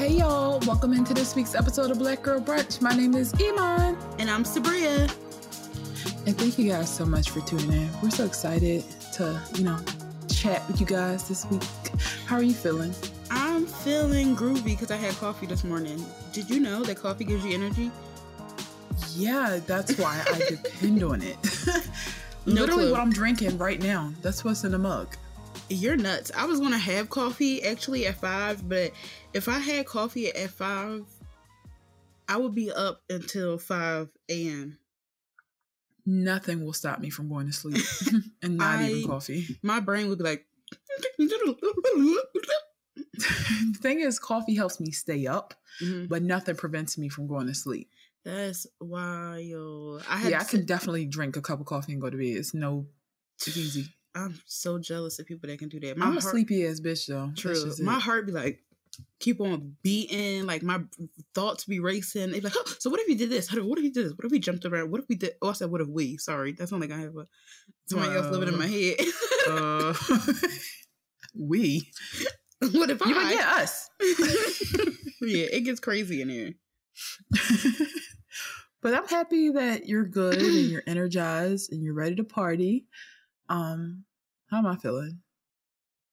Hey y'all, welcome into this week's episode of Black Girl Brunch. My name is Iman. And I'm Sabria. And thank you guys so much for tuning in. We're so excited to, you know, chat with you guys this week. How are you feeling? I'm feeling groovy because I had coffee this morning. Did you know that coffee gives you energy? Yeah, that's why I depend on it. No Literally clue. what I'm drinking right now. That's what's in the mug. You're nuts. I was gonna have coffee actually at five, but if I had coffee at five, I would be up until five a.m. Nothing will stop me from going to sleep. and not I- even coffee. My brain would be like, the thing is, coffee helps me stay up, Mhm. but nothing prevents me from going to sleep. "That's wild." I yeah, I can sit- definitely drink a cup of coffee and go to bed. It's no, it's easy. I'm so jealous of people that can do that. My I'm a sleepy ass bitch though. True. My it. heart be like, keep on beating. Like my thoughts be racing. They be like, oh, so what if you did this? What if you did this? What if we jumped around? What if we did? Oh, I said, what if we? Sorry, that's not like I have a somebody else living in my head. Uh, we. what if You I? might get us. yeah, it gets crazy in here. but I'm happy that you're good and you're energized and you're ready to party. Um, how am I feeling?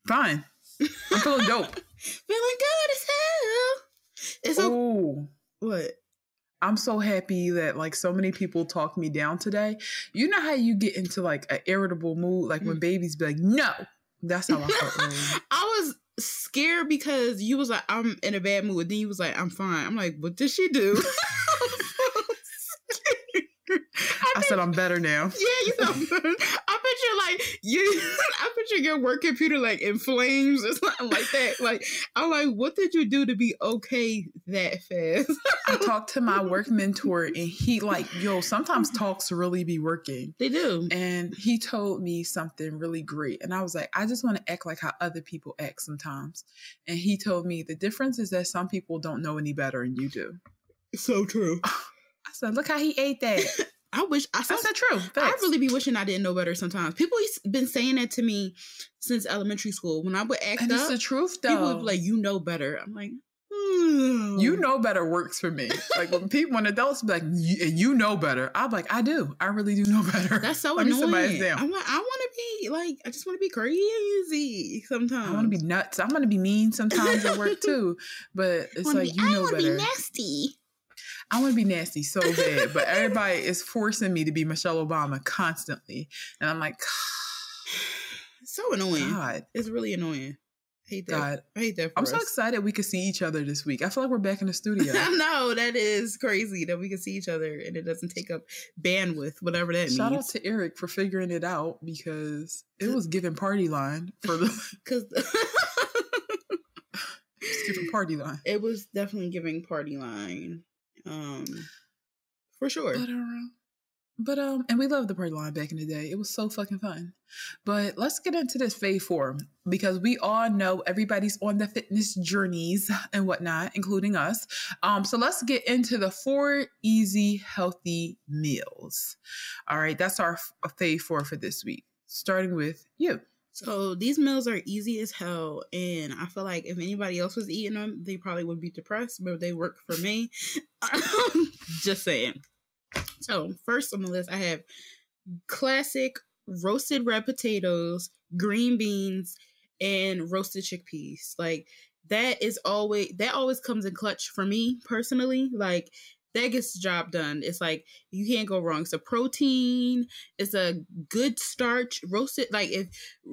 Fine. I'm feeling dope. Feeling good as hell. It's Oh, what? I'm so happy that like so many people talk me down today. You know how you get into like an irritable mood, like when babies be like, "No," that's how I felt. I was scared because you was like, I'm in a bad mood. Then you was like, I'm fine. I'm like, what did she do? I said I'm better now. Yeah, you know, I picture like you. I picture your work computer like in flames or something like that. Like I'm like, what did you do to be okay that fast? I talked to my work mentor, and he like, yo, sometimes talks really be working. they do. And he told me something really great. And I was like, I just want to act like how other people act sometimes. And he told me the difference is that some people don't know any better and you do. So true. I said, look how he ate that. I wish I I said said, true. I Facts. really be wishing I didn't know better sometimes. People been saying that to me since elementary school. When I would act and it's up, the truth, though. people would be like, "You know better." I'm like, hmm. you know better works for me. Like when people, when adults be like, you, know better. I'm like, I do. I really do know better. That's so Let me sit my ass annoying. I'm like, I want to be like, I just want to be crazy sometimes. I want to be nuts. I'm going to be mean sometimes at work too. But it's like, be- you I know wanna better. be nasty. I want to be nasty so bad, but everybody is forcing me to be Michelle Obama constantly. And I'm like, So annoying. God, It's really annoying. I hate that. God. I hate that. For I'm so excited we could see each other this week. I feel like we're back in the studio. I know that is crazy that we can see each other and it doesn't take up bandwidth, whatever that Shout out means. to Eric for figuring it out because it was giving party line for the Because it's giving party line. it was definitely giving party line, um, for sure. But um, but um, and we loved the party line back in the day. It was so fucking fun. But let's get into this Fave Four because we all know everybody's on the fitness journeys and whatnot, including us. Um, so let's get into the four easy healthy meals. All right, that's our Fave Four for this week. Starting with you. So these meals are easy as hell, and I feel like if anybody else was eating them, they probably would be depressed, but they work for me. Um, just saying. So first on the list, I have classic roasted red potatoes, green beans, and roasted chickpeas. Like that is always that always comes in clutch for me personally. Like that gets the job done. It's like you can't go wrong. It's a protein. It's a good starch. Roasted like if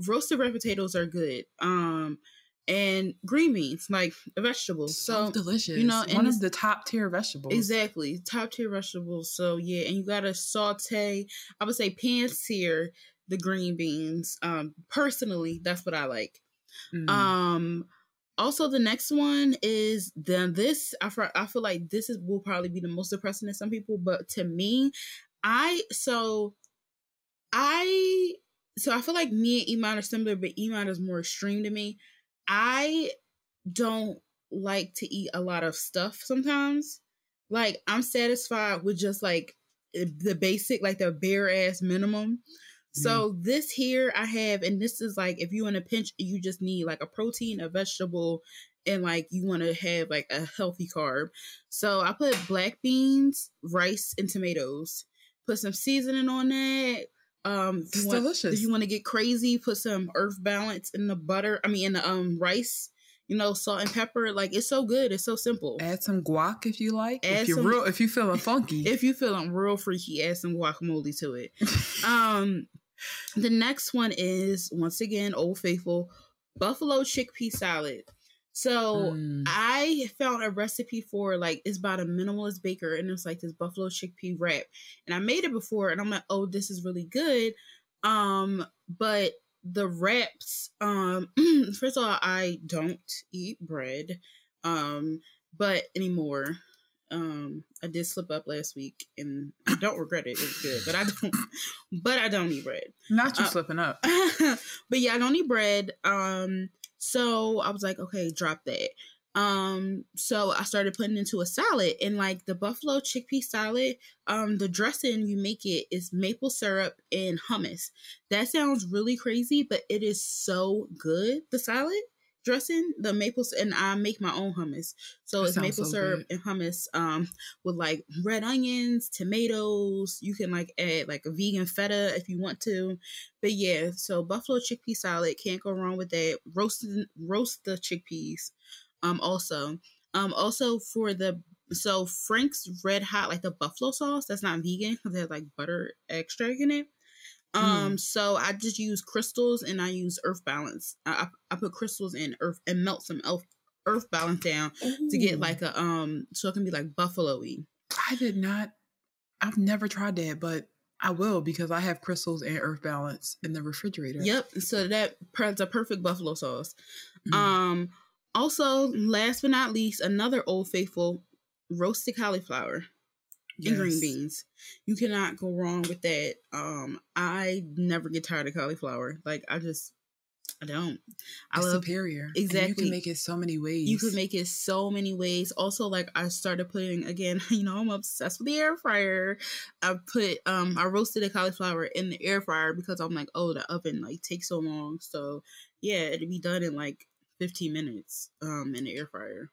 roasted red potatoes are good. Um and green beans, like a vegetable. So So delicious. you know, and one of the top tier vegetables. Exactly. Top tier vegetables. So yeah, and you gotta saute. I would say pan sear the green beans. Um personally, that's what I like. Mm. Um also the next one is then this I I feel like this is will probably be the most depressing to some people, but to me, I so I so I feel like me and Iman are similar, but Iman is more extreme to me. I don't like to eat a lot of stuff sometimes. Like I'm satisfied with just like eh, the basic, like the bare ass minimum. So this here I have, and this is like if you in a pinch, you just need like a protein, a vegetable, and like you want to have like a healthy carb. So I put black beans, rice, and tomatoes. Put some seasoning on that. Um, It's you want, delicious. If you want to get crazy, put some earth balance in the butter. I mean, in the um rice. You know, salt and pepper. Like it's so good. It's so simple. Add some guac if you like. Add if you're some- real, if you feeling funky. If you feeling real freaky, add some guacamole to it. Um, the next one is once again Old Faithful buffalo chickpea salad. So Mm. I found a recipe for like it's about a minimalist baker, and it's like this buffalo chickpea wrap, and I made it before, and I'm like, oh, this is really good. Um, but the wraps, um, first of all, I don't eat bread, um, but anymore. Um, I did slip up last week, and I don't regret it. It was good, but I don't. But I don't eat bread. Not you uh, slipping up. but yeah, I don't eat bread. Um, so I was like, okay, drop that. Um, so I started putting into a salad and like the buffalo chickpea salad, um, the dressing you make it is maple syrup and hummus. That sounds really crazy, but it is so good. The salad dressing, the maple, and I make my own hummus. So That it's maple so syrup good. and hummus, um, with like red onions, tomatoes. You can like add like a vegan feta if you want to. But yeah, so buffalo chickpea salad can't go wrong with that. Roasted roast the chickpeas. Um, also, um, also for the so Frank's Red Hot like the buffalo sauce that's not vegan because it has like butter extract in it. Um, so I just use crystals and I use Earth Balance. I, I, put crystals in Earth and melt some Earth Earth Balance down to get like a um so it can be like buffalo-y. I did not. I've never tried that, but I will because I have crystals and earth balance in the refrigerator. Yep. So that that's a perfect buffalo sauce. Mm. Um, also, last but not least, another Old Faithful roasted cauliflower and green beans. You cannot go wrong with that. Um, I never get tired of cauliflower. Like I just, I don't. I It's love. superior. And you can make it so many ways. You can make it so many ways. Also, like I started putting again, you know, I'm obsessed with the air fryer. I put um I roasted the cauliflower in the air fryer because I'm like, oh, the oven like takes so long. So yeah, it'd be done in like 15 minutes um in the air fryer.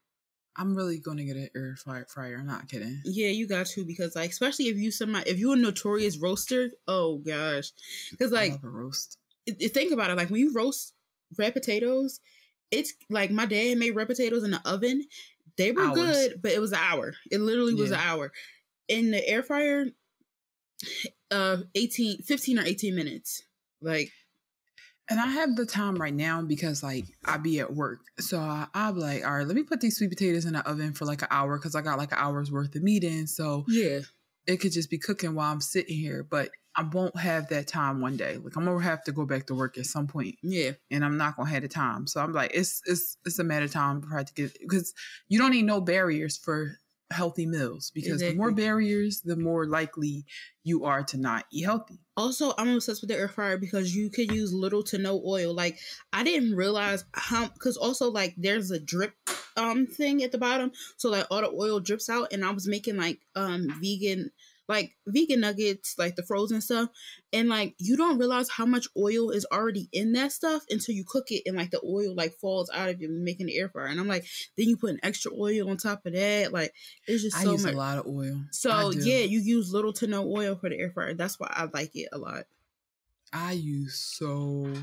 I'm really gonna get an air fryer. I'm not kidding. Yeah, you got to because like especially if you somebody if you're a notorious roaster, oh gosh, because like roast. it- it- think about it, like when you roast red potatoes, it's like my dad made red potatoes in the oven. They were Hours. good, but it was an hour. It literally was Yeah. an hour. In the air fryer, uh 18, 15 or 18 minutes. Like And I have the time right now because like I be at work. So I, I'll be like, all right, let me put these sweet potatoes in the oven for like an hour because I got like an hour's worth of meetings. So yeah. it could just be cooking while I'm sitting here. But I won't have that time one day. Like I'm gonna have to go back to work at some point, Yeah. and I'm not gonna have the time. So I'm like, it's it's it's a matter of time before I to get because you don't need no barriers for healthy meals because the more barriers, the more likely you are to not eat healthy. Also, I'm obsessed with the air fryer because you could use little to no oil. Like I didn't realize how because also like there's a drip um thing at the bottom, so like all the oil drips out. And I was making like um vegan like vegan nuggets, like the frozen stuff, and like you don't realize how much oil is already in that stuff until you cook it and like the oil like falls out of you making the air fryer. And I'm like, then you put an extra oil on top of that. Like it's just I so use much. a lot of oil. So yeah, you use little to no oil for the air fryer. That's why I like it a lot. I use so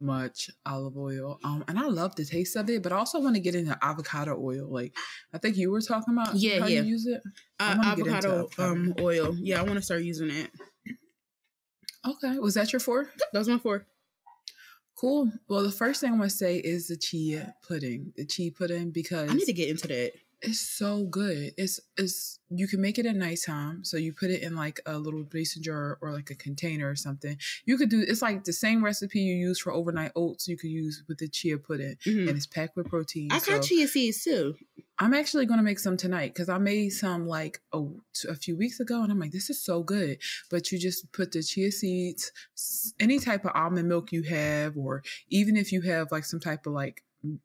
much olive oil. Um, and I love the taste of it, but I also want to get into avocado oil. Like I think you were talking about Yeah, how yeah. you use it. I Uh, wanna get into avocado avocado. um oil. Yeah, I want to start using it. Okay. Was that your four? That was my four. Cool. Well, the first thing I'm gonna say is the chia pudding. The chia pudding because I need to get into that. It's so good. It's it's you can make it at nighttime. So you put it in like a little mason jar or like a container or something. You could do it's like the same recipe you use for overnight oats. You could use with the chia pudding, Mhm. and it's packed with protein. I so got chia seeds too. I'm actually gonna make some tonight because I made some like a, a few weeks ago, and I'm like, this is so good. But you just put the chia seeds, any type of almond milk you have, or even if you have like some type of like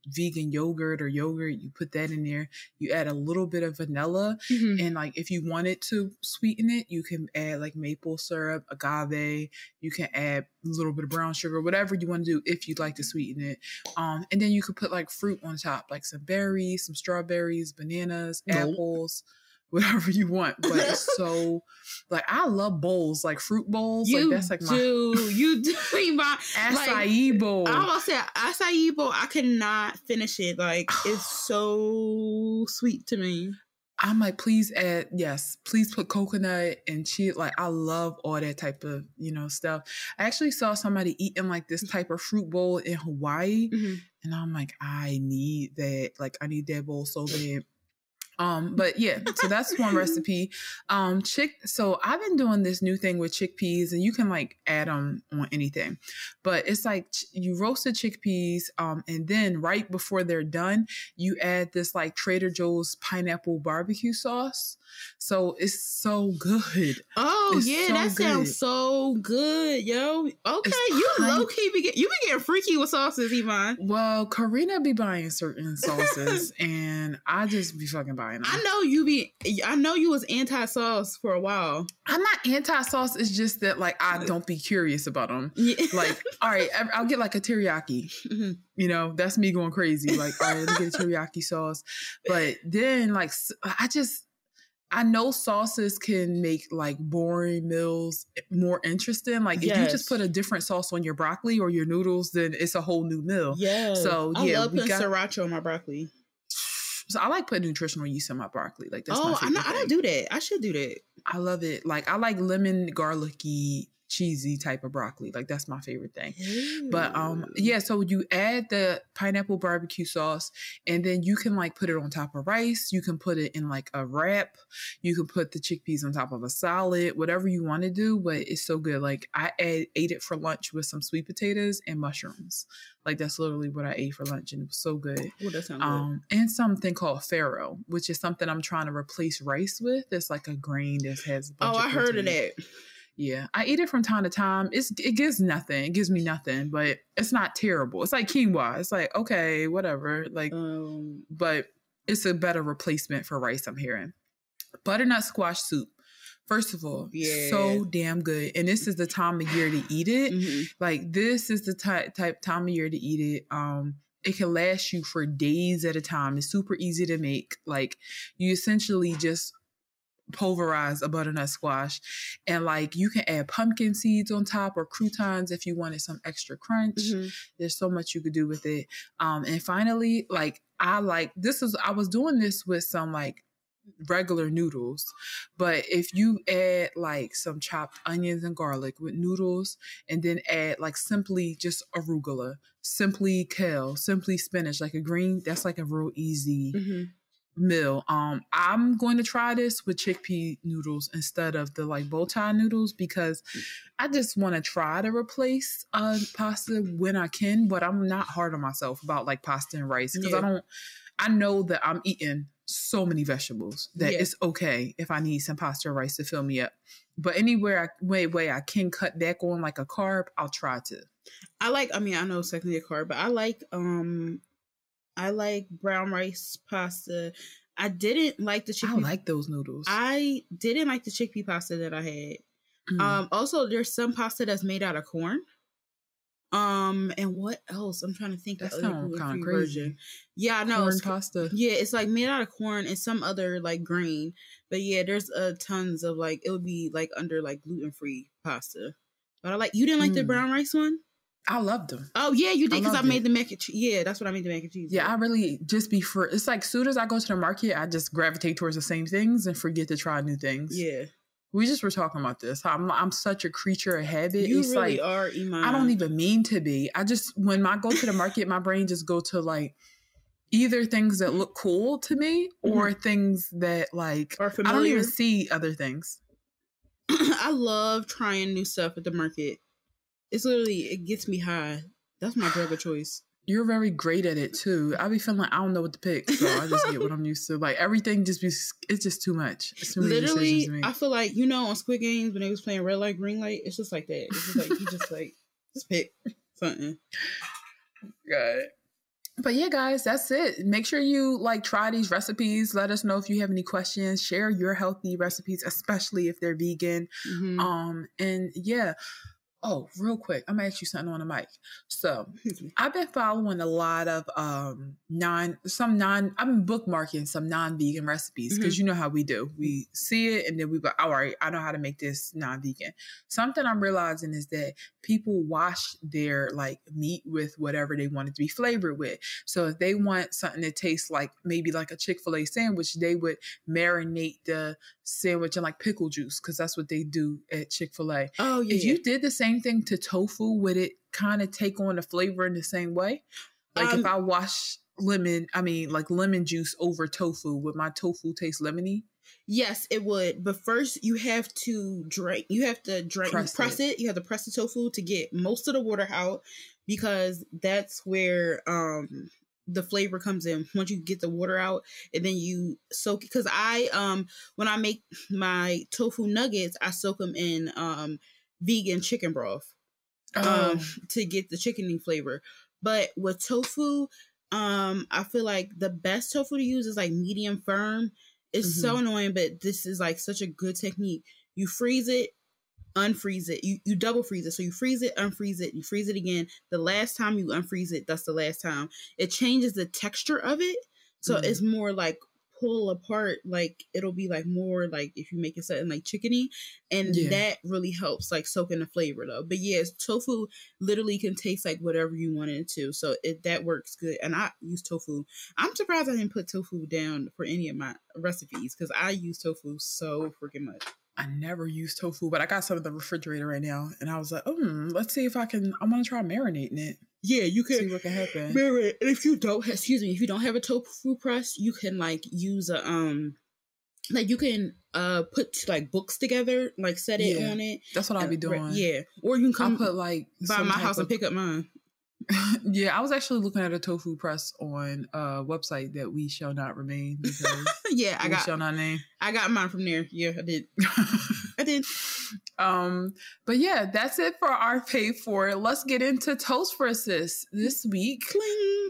vegan yogurt or yogurt, you put that in there. You add a little bit of vanilla, Mhm. and like if you wanted to sweeten it, you can add like maple syrup, agave. You can add a little bit of brown sugar, whatever you want to do if you'd like to sweeten it. Um, and then you could put like fruit on top, like some berries, some strawberries, bananas, Nope. apples. Whatever you want, but it's so like I love bowls, like fruit bowls. You like that's like my do. You do. My, acai bowl. I was say acai bowl. I cannot finish it. Like it's so sweet to me. I'm like, please add, yes, please put coconut and cheese. Like, I love all that type of, you know, stuff. I actually saw somebody eating like this type of fruit bowl in Hawaii, mm-hmm. and I'm like, I need that. Like, I need that bowl so bad. Um, but yeah, so that's one recipe. Um, chick. So I've been doing this new thing with chickpeas, and you can like add them on anything. But it's like ch- you the chickpeas, um, and then right before they're done, you add this like Trader Joe's pineapple barbecue sauce. So it's so good. Oh It's yeah, so that sounds good. so good, yo. Okay, you pine- low key be get, you be getting freaky with sauces, Iman. Well, Karina be buying certain sauces, and I just be fucking buying them. I know you be. I know you was anti sauce for a while. I'm not anti-sauce. It's just that like I don't be curious about them. Yeah. Like, all right, I- I'll get like a teriyaki. Mhm. You know, that's me going crazy. Like, all right, let me get a teriyaki sauce. But then, like, I just, I know sauces can make like boring meals more interesting. Like, if you just put a different sauce on your broccoli or your noodles, then it's a whole new meal. yeah. So, yeah, I yeah, love we putting got- sriracha on my broccoli. So I like putting nutritional yeast in my broccoli. Like, that's my oh, know. I don't do that. I should do that. I love it. Like, I like lemon, garlicky, cheesy type of broccoli. Like, that's my favorite thing. But um yeah, so you add the pineapple barbecue sauce and then you can like put it on top of rice. You can put it in like a wrap. You can put the chickpeas on top of a salad, whatever you want to do, but it's so good. Like I ate, it for lunch with some sweet potatoes and mushrooms. Like that's literally what I ate for lunch and it was so good. Oh, that sounds good. Um and something called farro, which is something I'm trying to replace rice with. It's like a grain that has Oh, I heard of that. Yeah, I eat it from time to time. It's it gives nothing. It gives me nothing, but it's not terrible. It's like quinoa. It's like okay, whatever. Like, Um, but it's a better replacement for rice. I'm hearing butternut squash soup. First of all, Yeah. so damn good, and this is the time of year to eat it. mhm. Like this is the type type time of year to eat it. Um, it can last you for days at a time. It's super easy to make. Like you essentially just pulverize a butternut squash and like you can add pumpkin seeds on top or croutons if you wanted some extra crunch Mhm. there's so much you could do with it um and finally like i like this is i was doing this with some like regular noodles but if you add like some chopped onions and garlic with noodles and then add like simply just arugula simply kale simply spinach like a green that's like a real easy Mhm. Meal. Um, I'm going to try this with chickpea noodles instead of the like bow tie noodles because I just want to try to replace uh pasta when I can, but I'm not hard on myself about like pasta and rice because Yeah. I don't. I know that I'm eating so many vegetables that Yeah. it's okay if I need some pasta or rice to fill me up. But anywhere I way way I can cut back on like a carb, I'll try to. I like. I mean, I know it's technically a carb, but I like. Um, I like brown rice pasta. I didn't like the chickpea. I like those noodles. I didn't like the chickpea pasta that I had. Mm. Um, also, there's some pasta that's made out of corn. Um, and what else? I'm trying to think. that the other sounds kind of crazy. Yeah, I know. Corn it's- pasta. Yeah, it's like made out of corn and some other like grain. But yeah, there's uh tons of like it would be like under like gluten free pasta. But I like you didn't like the Mm. brown rice one? I loved them. Oh yeah, you did because I, loved made it. the mac and cheese. Yeah, that's what I made the mac and cheese. Yeah, I really just be for it's like soon as I go to the market, I just gravitate towards the same things and forget to try new things. yeah. We just were talking about this. I'm I'm such a creature of habit. You it's really like are, Iman. I don't even mean to be. I just when I go to the market, my brain just go to like either things that look cool to me or mm-hmm. things that like Or I don't even see other things. I love trying new stuff at the market. It's literally it gets me high. That's my drug of choice. You're very great at it too. I be feeling like I don't know what to pick, so I just get what I'm used to. Like everything just be it's just too much. Too Literally, to. I feel like you know on Squid Games when they was playing red light, green light. It's just like that. It's just like you just like just pick something. God. but yeah, guys, that's it. Make sure you like try these recipes. Let us know if you have any questions. Share your healthy recipes, especially if they're vegan. Mm-hmm. Um, and yeah. Oh, real quick, I'm gonna ask you something on the mic. So I've been following a lot of um non some non I've been bookmarking some non-vegan recipes because mm-hmm. you know how we do. We see it and then we go, all right, I know how to make this non-vegan. Something I'm realizing is that people wash their like meat with whatever they want it to be flavored with. So if they want something that tastes like maybe like a Chick-fil-A sandwich, they would marinate the sandwich in like pickle juice because that's what they do at Chick-fil-A. Oh yeah. If you did the same thing to tofu, would it kind of take on the flavor in the same way? Like um, if I wash lemon, I mean like lemon juice over tofu, would my tofu taste lemony? Yes, it would. But first, you have to drain. You have to drain. Press, press it. it. You have to press the tofu to get most of the water out because that's where um the flavor comes in once you get the water out and then you soak because i um when i make my tofu nuggets i soak them in um vegan chicken broth um oh. to get the chickeny flavor but with tofu um i feel like the best tofu to use is like medium firm it's mm-hmm. so annoying, but this is like such a good technique. You freeze it, unfreeze it. You you double freeze it. So you freeze it, unfreeze it, you freeze it again. The last time you unfreeze it, that's the last time. It changes the texture of it. So mm-hmm. it's more like pull apart like it'll be like more like if you make it something like chickeny and yeah. that really helps like soak in the flavor though but yes tofu literally can taste like whatever you want it to so it that works good and i use tofu i'm surprised i didn't put tofu down for any of my recipes because i use tofu so freaking much I never use tofu, but I got some in the refrigerator right now, and I was like, "Oh, let's see if I can." I'm gonna try marinating it. Yeah, you can see what can happen. And if you don't, excuse me, if you don't have a tofu press, you can like use a um, like you can uh put like books together, like set it yeah, on it. That's what I'll be doing. Yeah, or you can come I'll put like by my house of, and pick up mine. yeah, I was actually looking at a tofu press on a website that we shall not remain yeah, I got shall not name. I got mine from there. Yeah, I did. I did. Um, but yeah, that's it for our pay for it. Let's get into toast for assist this week. Cling.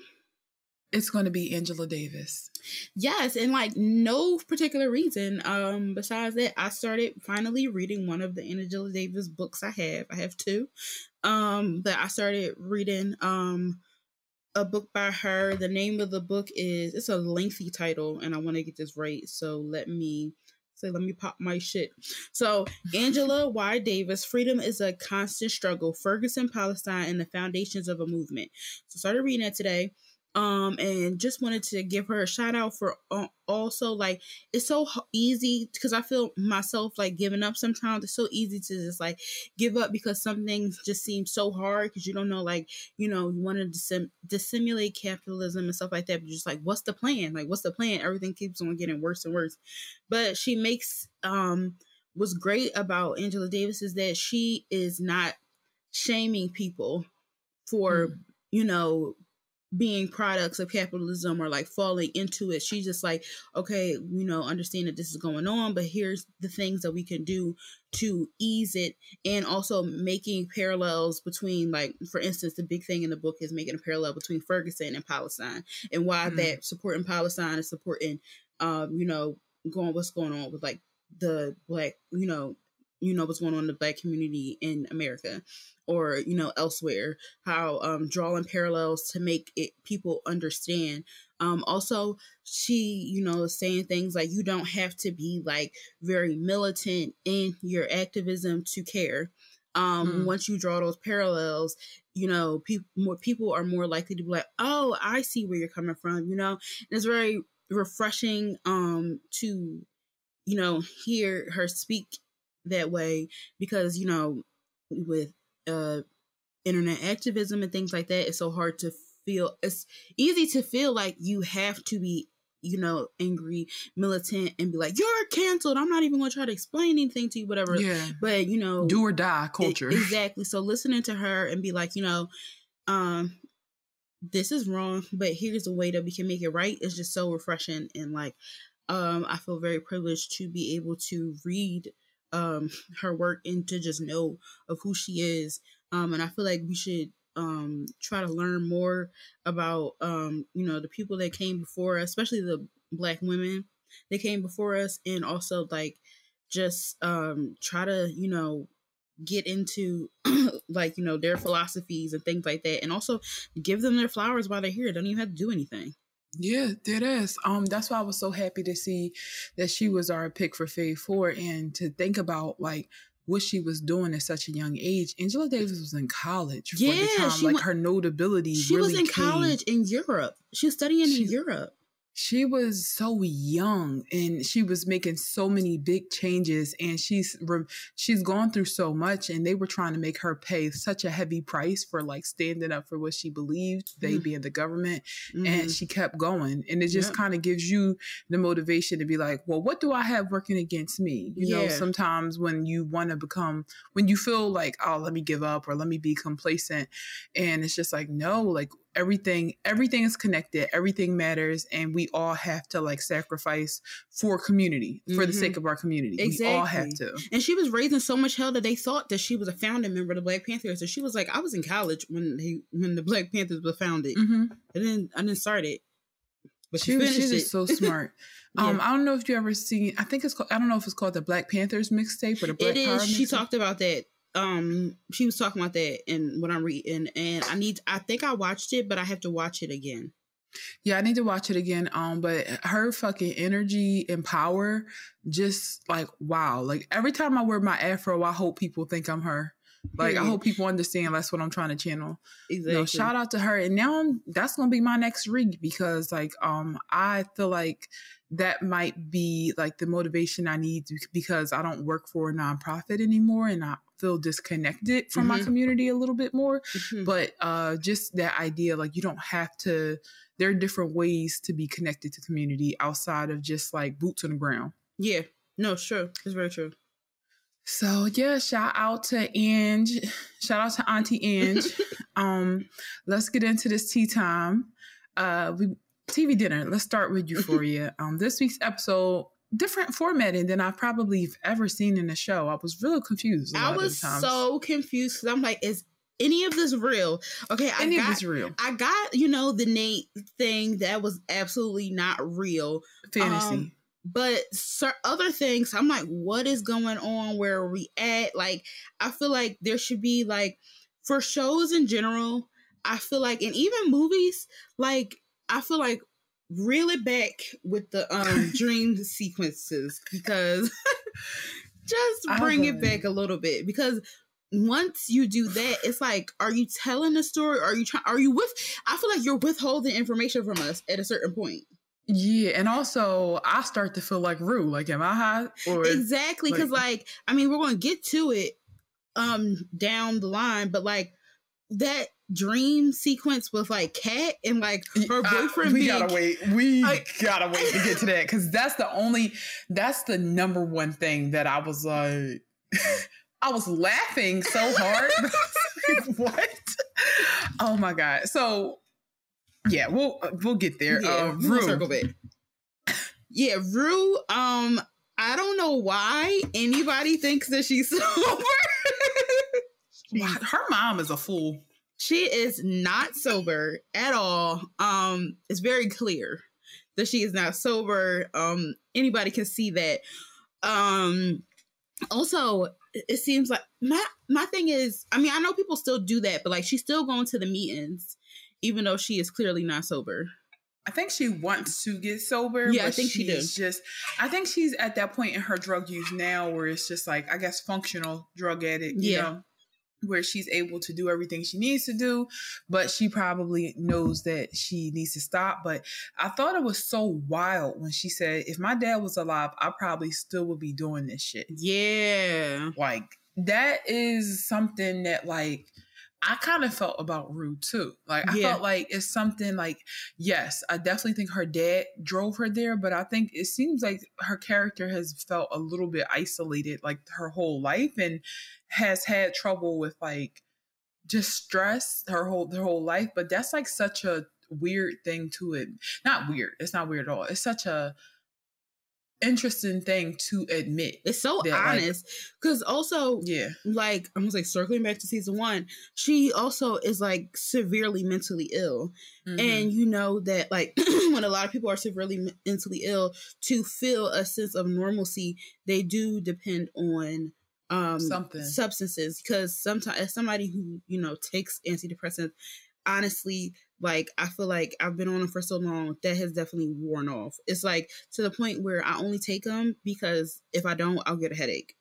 It's going to be Angela Davis. Yes, and like no particular reason. Um, besides that, I started finally reading one of the Angela Davis books I have. I have two. Um, that I started reading. Um, a book by her. The name of the book is it's a lengthy title, and I want to get this right. So let me say, let me pop my shit. So Angela Y. Davis, freedom is a constant struggle. Ferguson, Palestine, and the foundations of a movement. So started reading that today um and just wanted to give her a shout out for uh, also like it's so easy because i feel myself like giving up sometimes. It's so easy to just like give up because some things just seem so hard because you don't know like you know you want to dissim- dissimulate capitalism and stuff like that but just like what's the plan? Like what's the plan? Everything keeps on getting worse and worse. But she makes um what's great about angela davis is that she is not shaming people for mm. you know being products of capitalism or like falling into it. She's just like, okay, you know, understand that this is going on, but here's the things that we can do to ease it and also making parallels between like for instance the big thing in the book is making a parallel between Ferguson and Palestine and why mm-hmm. that supporting Palestine is supporting um you know going what's going on with like the black you know you know what's going on in the black community in America or you know elsewhere how um drawing parallels to make it people understand. Um also she you know saying things like you don't have to be like very militant in your activism to care. Um mm. once you draw those parallels you know people more people are more likely to be like oh i see where you're coming from you know? And it's very refreshing um to you know hear her speak that way because you know with uh internet activism and things like that it's so hard to feel it's easy to feel like you have to be you know angry militant and be like you're canceled. I'm not even going to try to explain anything to you whatever. Yeah. But you know do or die culture. it, exactly. So listening to her and be like you know um this is wrong but here's a way that we can make it right is just so refreshing and like um i feel very privileged to be able to read um her work and to just know of who she is. Um and i feel like we should um try to learn more about um you know the people that came before us, especially the black women that came before us and also like just um try to you know get into like you know their philosophies and things like that. And also give them their flowers while they're here. Don't even have to do anything yeah, it is. Um, that's why I was so happy to see that she was our pick for Fave Four, and to think about like what she was doing at such a young age. Angela Davis was in college. For yeah, the time. like went, her notability. She really was in came. college in Europe. She was studying she, in Europe she was so young and she was making so many big changes and she's she's gone through so much and they were trying to make her pay such a heavy price for like standing up for what she believed they mm. being the government mm-hmm. and she kept going and it just yep. kind of gives you the motivation to be like well what do i have working against me you yeah. know sometimes when you want to become when you feel like oh let me give up or let me be complacent and it's just like no like everything everything is connected everything matters and we all have to like sacrifice for community for mm-hmm. the sake of our community exactly. we all have to and she was raising so much hell that they thought that she was a founding member of the black panthers so she was like i was in college when he when the black panthers were founded mm-hmm. and then i didn't start it but she, she was she's just so smart yeah. Um, I don't know if you ever seen. I think it's called. I don't know if it's called the Black Panthers mixtape or the Black It is. She talked about that um she was talking about that in what I'm reading and I need I think I watched it but I have to watch it again. Yeah, I need to watch it again. Um, but her fucking energy and power, just like wow. Like every time I wear my afro, I hope people think I'm her. Like I hope people understand that's what I'm trying to channel. Exactly. You know, shout out to her. And now I'm, that's gonna be my next rig because like um I feel like that might be like the motivation I need to, because I don't work for a nonprofit anymore and I feel disconnected from mm-hmm. my community a little bit more. Mm-hmm. But uh, just that idea, like you don't have to, there are different ways to be connected to community outside of just like boots on the ground. Yeah, no, sure. It's very true. So yeah, shout out to Ange. Shout out to Auntie Ange. um, let's get into this tea time. Uh, we TV dinner. Let's start with Euphoria. um, this week's episode different formatting than I've probably ever seen in a show. I was really confused. I was so confused because I'm like, is any of this real? Okay, I any got, of this real. I got you know the Nate thing that was absolutely not real fantasy. Um, but other things, I'm like, what is going on? Where are we at? Like, I feel like there should be like for shows in general. I feel like, and even movies, like I feel like reel it back with the um dream sequences because just bring it back a little bit because once you do that, it's like, are you telling a story? Are you trying? Are you with? I feel like you're withholding information from us at a certain point. Yeah, and also I start to feel like Rue. Like, am I high? Or exactly because, like, like, I mean, we're going to get to it um down the line, but like that dream sequence with like Kat and like her boyfriend. Uh, we gotta wait. We like, gotta wait to get to that because that's the only. That's the number one thing that I was like. I was laughing so hard. what? Oh my god! So yeah, we'll we'll get there. Yeah, uh, Rue. We'll circle back. Yeah, Rue. Um, I don't know why anybody thinks that she's sober. Her mom is a fool. She is not sober at all. Um, it's very clear that she is not sober. Um, anybody can see that. Um, also, it seems like my my thing is, I mean, I know people still do that, but like she's still going to the meetings, even though she is clearly not sober. I think she wants to get sober. Yeah, I think she does. Just, I think she's at that point in her drug use now where it's just like, I guess, functional drug addict. yeah. Know? Where she's able to do everything she needs to do, but she probably knows that she needs to stop. But I thought it was so wild when she said, if my dad was alive, I probably still would be doing this shit. Yeah. Like, that is something that, like, I kind of felt about Rue too. Like I yeah. felt like it's something like yes, I definitely think her dad drove her there, but I think it seems like her character has felt a little bit isolated like her whole life and has had trouble with like just stress her whole her whole life, but that's like such a weird thing to it. Not weird. It's not weird at all. It's such a interesting thing to admit. It's so that, like- honest. Cause also Yeah. like I was like circling back to season one, she also is like severely mentally ill. Mhm. And you know that like when a lot of people are severely mentally ill, to feel a sense of normalcy, they do depend on um Something. substances. Because sometimes as somebody who, you know, takes antidepressants, honestly, like I feel like I've been on them for so long that has definitely worn off. It's like to the point where I only take them because if I don't, I'll get a headache.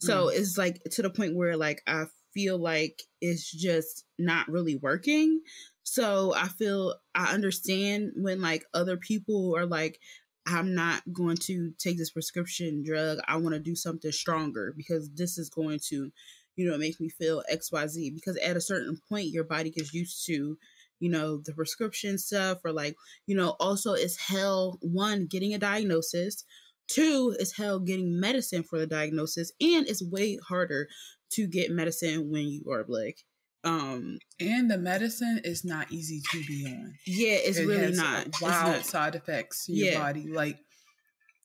So it's like to the point where like I feel like it's just not really working. So I feel I understand when like other people are like, I'm not going to take this prescription drug. I want to do something stronger because this is going to, you know, make me feel XYZ. Because at a certain point, your body gets used to, you know, the prescription stuff, or like, you know, also it's hell, one, getting a diagnosis, two, it's hell getting medicine for the diagnosis, and it's way harder to get medicine when you are black. Um, and the medicine is not easy to be on. yeah, it's It really not. Wild not. side effects to your Yeah. body. Like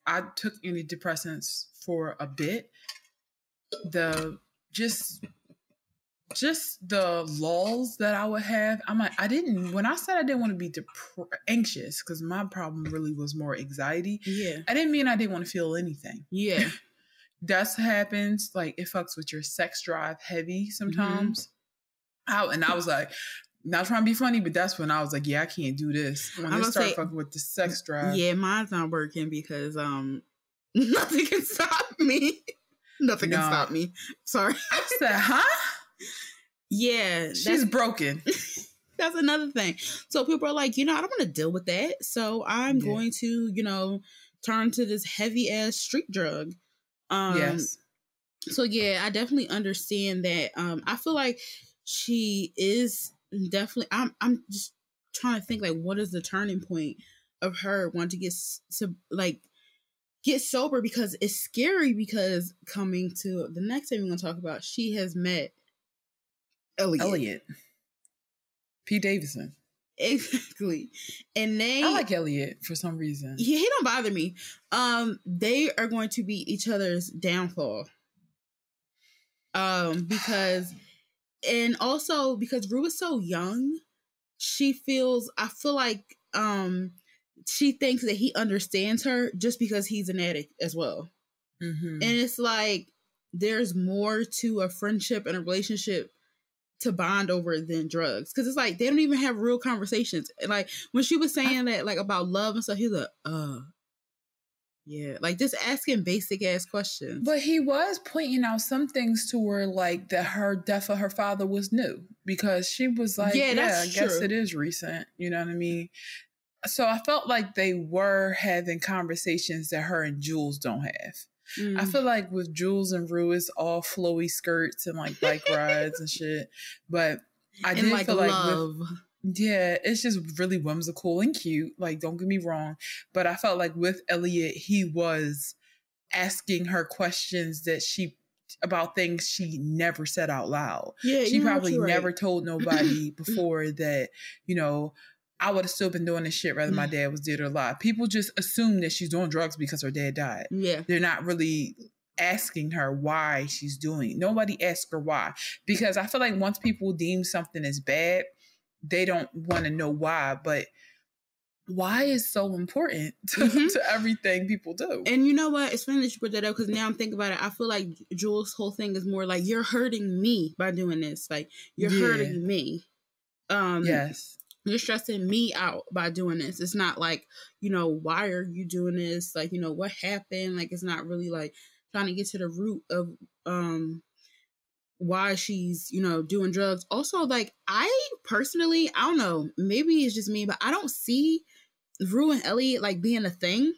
I took antidepressants for a bit. The just just the lulls that I would have. I'm like, I didn't when I said I didn't want to be dep- anxious because my problem really was more anxiety. Yeah, I didn't mean I didn't want to feel anything. yeah, That's happens. Like it fucks with your sex drive heavy sometimes. Out and I was like, not trying to be funny, but that's when I was like, yeah, I can't do this. When gonna start fucking with the sex drive. yeah. Mine's not working because um, nothing can stop me. Nothing can stop me. Sorry. I said, huh? Yeah, She's broken. that's another thing. So people are like, you know, I don't want to deal with that. So I'm Yeah. going to, you know, turn to this heavy ass street drug. Um, yes. so yeah i definitely understand that um i feel like she is definitely i'm i'm just trying to think like what is the turning point of her wanting to get to like get sober because it's scary because coming to the next thing we're going to talk about she has met elliot, Elliot. P. Davidson. exactly and they I like Elliot for some reason. yeah, he don't bother me. Um, they are going to be each other's downfall. Um, because and also because Rue is so young, she feels I feel like um she thinks that he understands her just because he's an addict as well. Mhm. And it's like there's more to a friendship and a relationship to bond over than drugs. Cause it's like they don't even have real conversations. And like when she was saying that like about love and stuff, he's like, uh yeah. Like just asking basic ass questions. But he was pointing out some things to her, like that her death of her father was new because she was like, Yeah, "Yeah, that's I guess true. it is recent." You know what I mean? So I felt like they were having conversations that her and Jules don't have. I Mm. feel like with Jules and Rue, it's all flowy skirts and like bike rides and shit. But I and did like feel like with, love. Yeah, it's just really whimsical and cute. Like, don't get me wrong. But I felt like with Elliot, he was asking her questions that she about things she never said out loud. yeah, She probably right. never told nobody before that, you know, I would have still been doing this shit whether my Mm. dad was dead or alive. People just assume that she's doing drugs because her dad died. Yeah. They're not really asking her why she's doing it. Nobody asks her why. Because I feel like once people deem something as bad, they don't want to know why. But why is so important to, Mhm. to everything people do. And you know what? It's funny that you put that up because now I'm thinking about it. I feel like Jules' whole thing is more like you're hurting me by doing this. Like you're Yeah. hurting me. Um yes. you're stressing me out by doing this. It's not like, you know, why are you doing this? Like, you know, what happened? Like it's not really like trying to get to the root of um why she's, you know, doing drugs. Also, like I personally, I don't know, maybe it's just me, but I don't see Rue and Elliot like being a thing.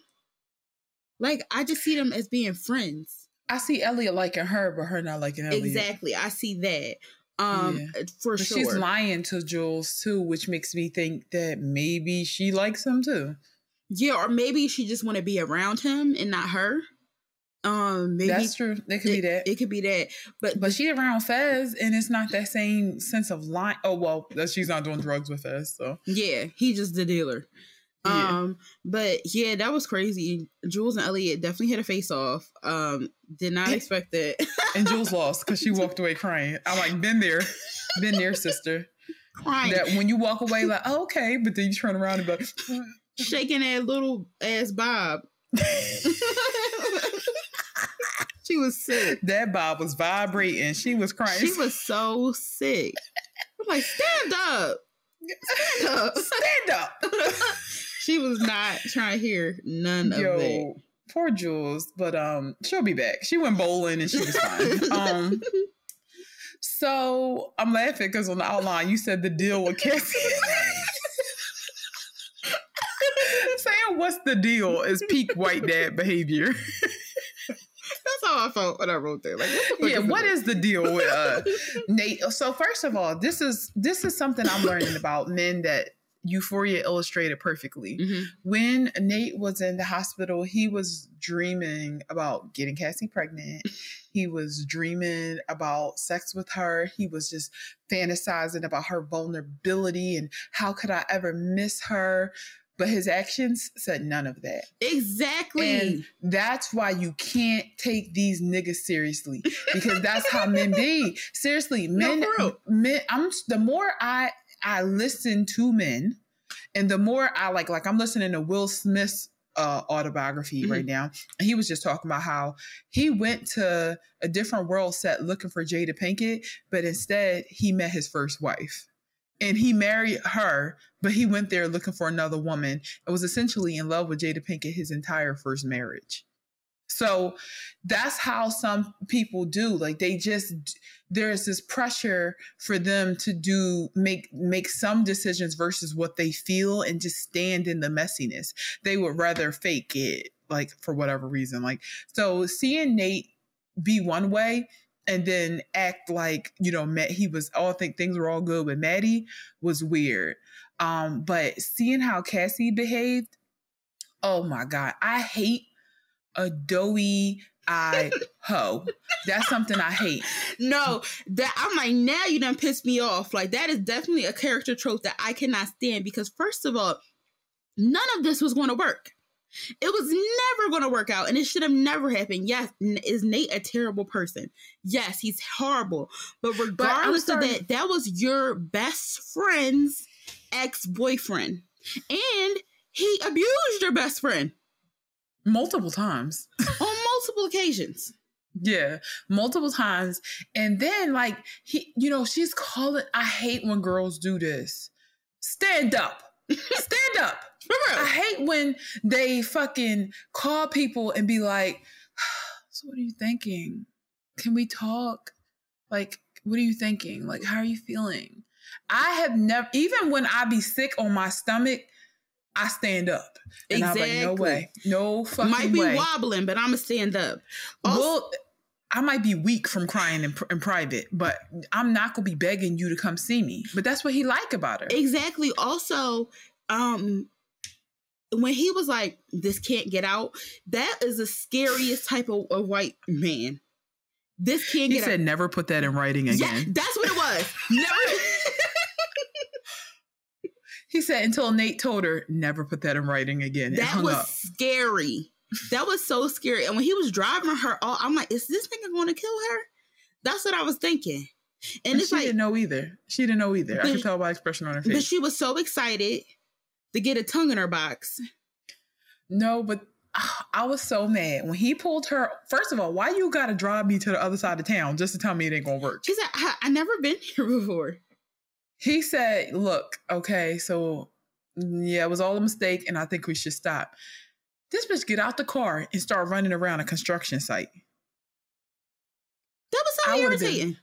Like I just see them as being friends. I see Elliot liking her, but her not liking Elliot. Exactly. I see that. Um Yeah. for But sure. she's lying to Jules too, which makes me think that maybe she likes him too. Yeah, or maybe she just want to be around him and not her. Um, maybe That's true. It could it, be that. It could be that, but but she around Fez, and it's not that same sense of lying. Oh well, that she's not doing drugs with Fez. So yeah, he just the dealer. Yeah. Um, but yeah, that was crazy. Jules and Elliot definitely had a face off. Um, did not expect that. And Jules lost because she walked away crying. I'm like, been there, been there, sister. Crying, That when you walk away, like, oh, okay, but then you turn around and be like, shaking that little ass Bob. she was sick. that Bob was vibrating. She was crying. She was so sick. I'm like, stand up. Stand up. stand up. she was not trying to hear none of that. Yo, poor Jules, but um, she'll be back. She went bowling and she was fine. um, so I'm laughing because on the outline you said the deal with Cassie. Saying what's the deal is peak white dad behavior. How I felt when I wrote that. Like, what the yeah, is what the deal with uh Nate? So first of all, this is this is something I'm learning about men that Euphoria illustrated perfectly. Mhm. when Nate was in the hospital, he was dreaming about getting Cassie pregnant. He was dreaming about sex with her. He was just fantasizing about her vulnerability and how could I ever miss her. But his actions said none of that. Exactly. And that's why you can't take these niggas seriously because that's how men be. Seriously, men, real. men. I'm the more I I listen to men, and the more I like, like I'm listening to Will Smith's uh, autobiography Mhm. right now, and he was just talking about how he went to a different world set looking for Jada Pinkett, but instead he met his first wife. And he married her, but he went there looking for another woman and was essentially in love with Jada Pinkett his entire first marriage. So that's how some people do. Like they just there's this pressure for them to do make make some decisions versus what they feel and just stand in the messiness. They would rather fake it, like for whatever reason. Like so seeing Nate be one way and then act like, you know, Matt he was all think things were all good with Maddie was weird. Um, but seeing how Cassie behaved, oh my God, I hate a doughy eye hoe. That's something I hate. no, that I'm like, now you done pissed me off. Like, that is definitely a character trope that I cannot stand because, first of all, none of this was going to work. It was never going to work out, and it should have never happened. Yes, is Nate a terrible person? Yes, he's horrible. But regardless of starting- that, that was your best friend's ex boyfriend, and he abused your best friend Multiple times. on multiple occasions. Yeah, multiple times. And then like he, you know, she's calling I hate when girls do this. Stand up. Stand up. I hate when they fucking call people and be like, So what are you thinking? Can we talk? Like, what are you thinking? Like, how are you feeling? I have never even when I be sick on my stomach, I stand up. And I'm like, no Exactly. way. No fucking way. Might be way. wobbling, but I'ma stand up. Also- well, I might be weak from crying in, in private, but I'm not gonna be begging you to come see me. But that's what he like about her. Exactly. Also, um, when he was like, "This can't get out," that is the scariest type of, of white man. This can't He get said, out. "Never put that in writing Yeah, again." that's what it was. Never. He said until Nate told her, "Never put that in writing again." that was up. scary. That was so scary. And when he was driving her, all I'm like, "Is this nigga going to kill her?" That's what I was thinking. And And she like, didn't know either. She didn't know either. I could tell by expression on her face. but she was so excited to get a tongue in her box. no, but ah, I was so mad when he pulled her. First of all, why you gotta drive me to the other side of town just to tell me it ain't gonna work? She said, I, I never been here before. He said, "Look, okay, so yeah, it was all a mistake, and I think we should stop." This bitch get out the car and start running around a construction site. That was so I would've been- irritating.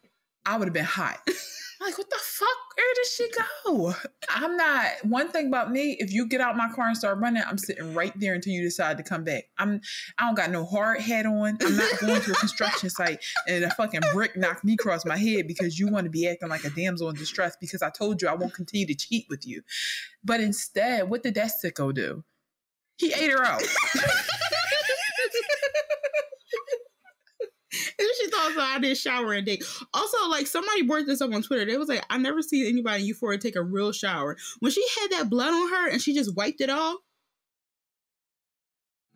I would have been hot. like, what the fuck? Where did she go? I'm not. One thing about me, if you get out my car and start running, I'm sitting right there until you decide to come back. I'm. I don't got no hard hat on. I'm not going to a construction site and a fucking brick knocked me across my head because you want to be acting like a damsel in distress because I told you I won't continue to cheat with you. But instead, what did that sicko do? He ate her out. And she thought so I did shower and day. Also, like somebody brought this up on Twitter. They was like, I never see anybody in Euphoria take a real shower. When she had that blood on her and she just wiped it off,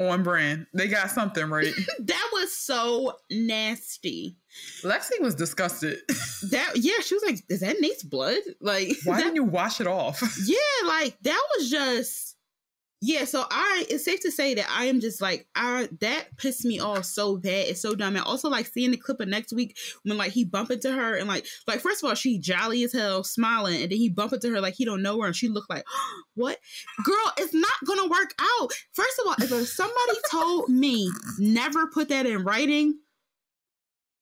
on brand. They got something right. that was so nasty. Lexi was disgusted. That yeah, she was like, "Is that Nate's blood? Like, Why that- didn't you wash it off? yeah, like that was just yeah. So I, it's safe to say that I am just like, I that pissed me off so bad. It's so dumb. And also like seeing the clip of next week when like he bump into her and like, like first of all she jolly as hell, smiling, and then he bump into her like he don't know her, and she looked like, what? Girl, it's not gonna work out. First of all, if somebody told me never put that in writing.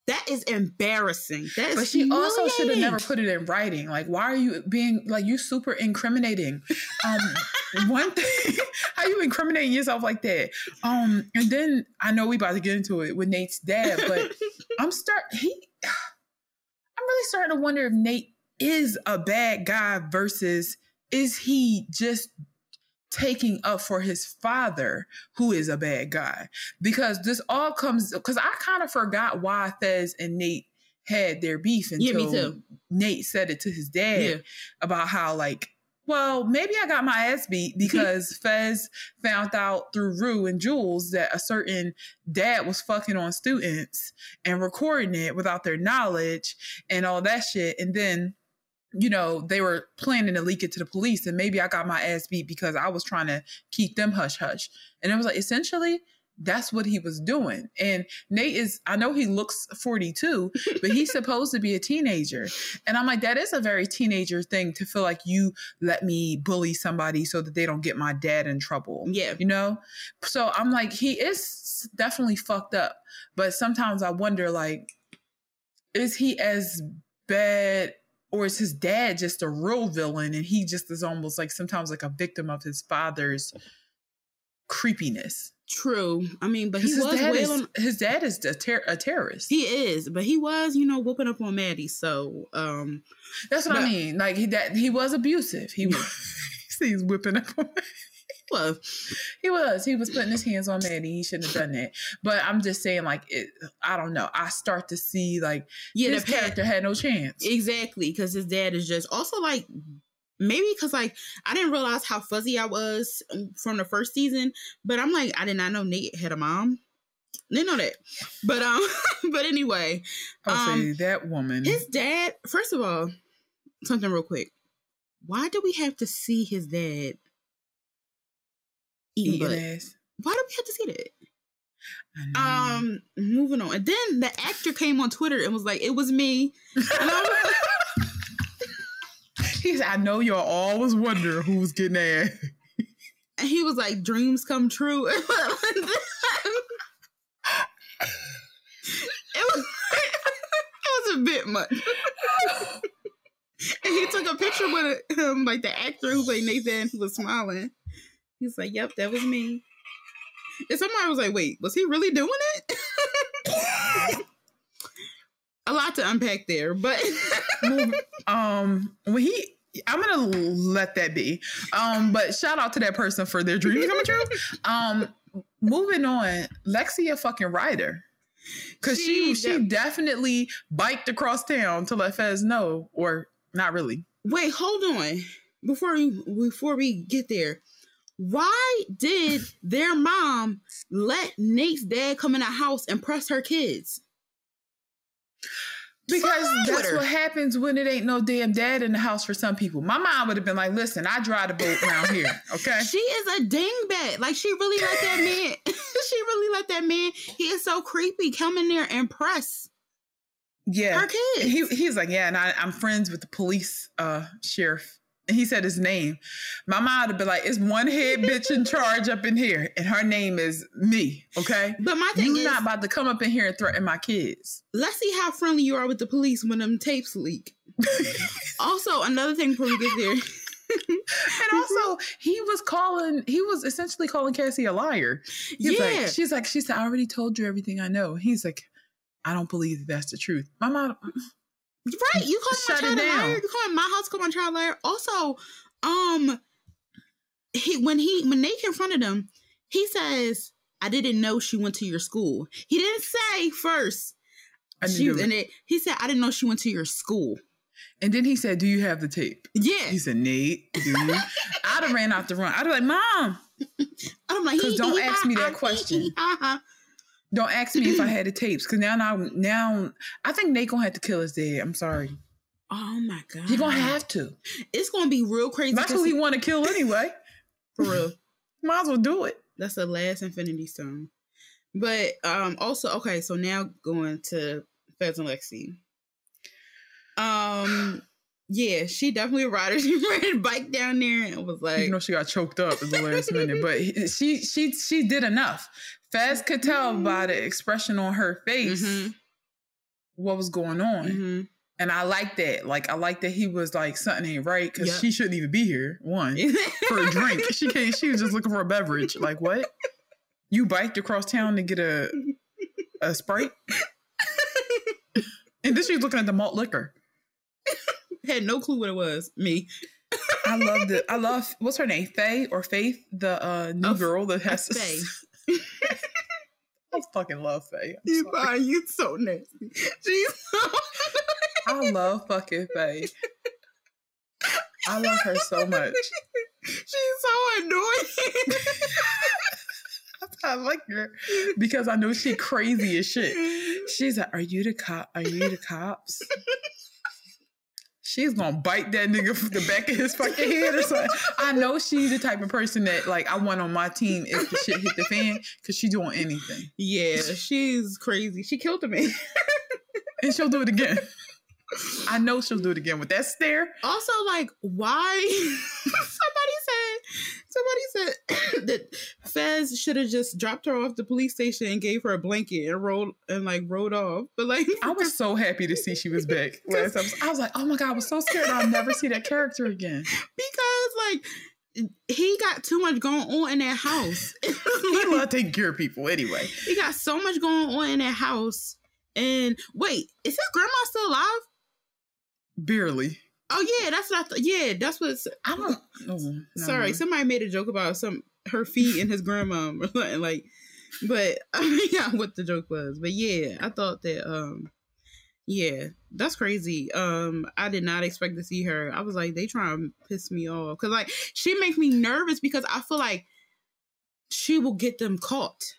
That is embarrassing. That is But she also should have never put it in writing. Like, why are you being like you super incriminating? Um, one thing, how you incriminating yourself like that? Um, and then I know we about to get into it with Nate's dad, but I'm start he. I'm really starting to wonder if Nate is a bad guy versus is he just taking up for his father who is a bad guy because this all comes because i kind of forgot why fez and nate had their beef Yeah, until too. nate said it to his dad Yeah. about how like well maybe i got my ass beat because fez found out through rue and jules that a certain dad was fucking on students and recording it without their knowledge and all that shit and then you know, they were planning to leak it to the police, and maybe I got my ass beat because I was trying to keep them hush hush. And it was like essentially that's what he was doing. And Nate is, I know he looks 42, but he's supposed to be a teenager. And I'm like, that is a very teenager thing to feel like you let me bully somebody so that they don't get my dad in trouble. Yeah. You know? So I'm like, he is definitely fucked up. But sometimes I wonder, like, is he as bad or is his dad just a real villain and he just is almost like sometimes like a victim of his father's creepiness True. I mean, but he his was dad, is, his dad is a, ter- a terrorist He is, but he was, you know, whooping up on Maddie. So, um, that's what i mean like he that he was abusive he was he's whipping up on well, he was he was putting his hands on Maddie. He shouldn't have done that. But I'm just saying, like, it, I don't know. I start to see like yeah, his character had no chance. exactly because his dad is just also like maybe because like I didn't realize how fuzzy I was from the first season, but I'm like I did not know Nate had a mom. Didn't know that, but um, but anyway, would um, say that woman. his dad. First of all, something real quick. Why do we have to see his dad eating eating butt? ass. Why do we have to see that? Um, moving on. And then the actor came on Twitter and was like, "It was me." I he said, "I know y'all always wonder who was getting ass." and he was like, "Dreams come true." it was, it was a bit much. and he took a picture with him, like the actor who played Nathan, who was smiling. He's like, "Yep, that was me." And somebody was like, "Wait, was he really doing it?" a lot to unpack there, but um, when he, I'm gonna let that be. Um, but shout out to that person for their dreams coming true. Um, moving on, Lexi a fucking writer. Cause she She she de- definitely biked across town to let Fez know, or not really. Wait, hold on. Before we before we get there, why did their mom let Nate's dad come in the house and press her kids? Because that's what happens when it ain't no damn dad in the house for some people. My mom would have been like, listen, I drive the boat around here. Okay. She is a dingbat. Like she really let that man. she really let that man. He is so creepy. Come in there and press Yeah. her kids. He he's like, yeah, and I, I'm friends with the police uh sheriff. And he said his name. My mom would been like, it's one head bitch in charge up in here, and her name is me. Okay. but my thing You're is, not about to come up in here and threaten my kids. let's see how friendly you are with the police when them tapes leak. also, another thing before we get there. And also, he was calling, he was essentially calling Cassie a liar. He's yeah, like, she's like, she said, I already told you everything I know. He's like, I don't believe that that's the truth. My mom, Right, you call my child a liar. You call my house, call my child a liar. Also, um, he when he when they confronted him, he says, "I didn't know she went to your school." He didn't say first. I She, and it, he said, "I didn't know she went to your school." And then he said, Do you have the tape? Yeah, He said, Nate, do you? I'd have ran out the room. I'd have like, Mom, I'm like, Because don't ask me that question. Don't ask me if I had the tapes, because now, now, now, I think Nate gonna have to kill his dad. I'm sorry. Oh my god, He gonna have to. It's gonna be real crazy. That's 'cause who he want to kill anyway. for real. Might as well do it. That's the last Infinity Stone. But um also okay, so now going to Fez and Lexi. Um yeah, she definitely a rider. She ran a bike down there and was like you know she got choked up at the last minute, but she she she did enough. Fez could tell by the expression on her face Mhm, what was going on, mhm. and I like that. Like I like that he was like something ain't right because Yep. she shouldn't even be here. One for a drink, she came. She was just looking for a beverage. Like what? You biked across town to get a a sprite, and then she was looking at the malt liquor. Had no clue what it was. Me. I love it. I love what's her name, Faye or Faith, the uh, new Oh, girl that has. Faye. I fucking love Faye. I'm You sorry. are you so nasty. She's so I love fucking Faye. I love her so much. She's so annoying. I like her because I know she crazy as shit. She's like, "Are you the cop? Are you the cops?" She's gonna bite that nigga from the back of his fucking head or something. I know she's the type of person that like I want on my team if the shit hit the fan because she doing anything Yeah, she's crazy. She killed a man. and she'll do it again. I know she'll do it again with that stare. Also, like, why? somebody said, somebody said that Fez should have just dropped her off the police station and gave her a blanket and rolled and like rode off. But like, I was so happy to see she was back last time. I was like, oh my god, I was so scared I'll never see that character again. because like he got too much going on in that house. He love taking care of people anyway. he got so much going on in that house. And wait, is his grandma still alive? Barely. Oh yeah, that's not. Thought. Yeah, that's what. I don't. Oh, no, Sorry, no. somebody made a joke about some her feet and his grandma or something like. But I forgot what the joke was. But yeah, I thought that. um Yeah, that's crazy. Um, I did not expect to see her. I was like, they trying to piss me off because like she makes me nervous because I feel like she will get them caught.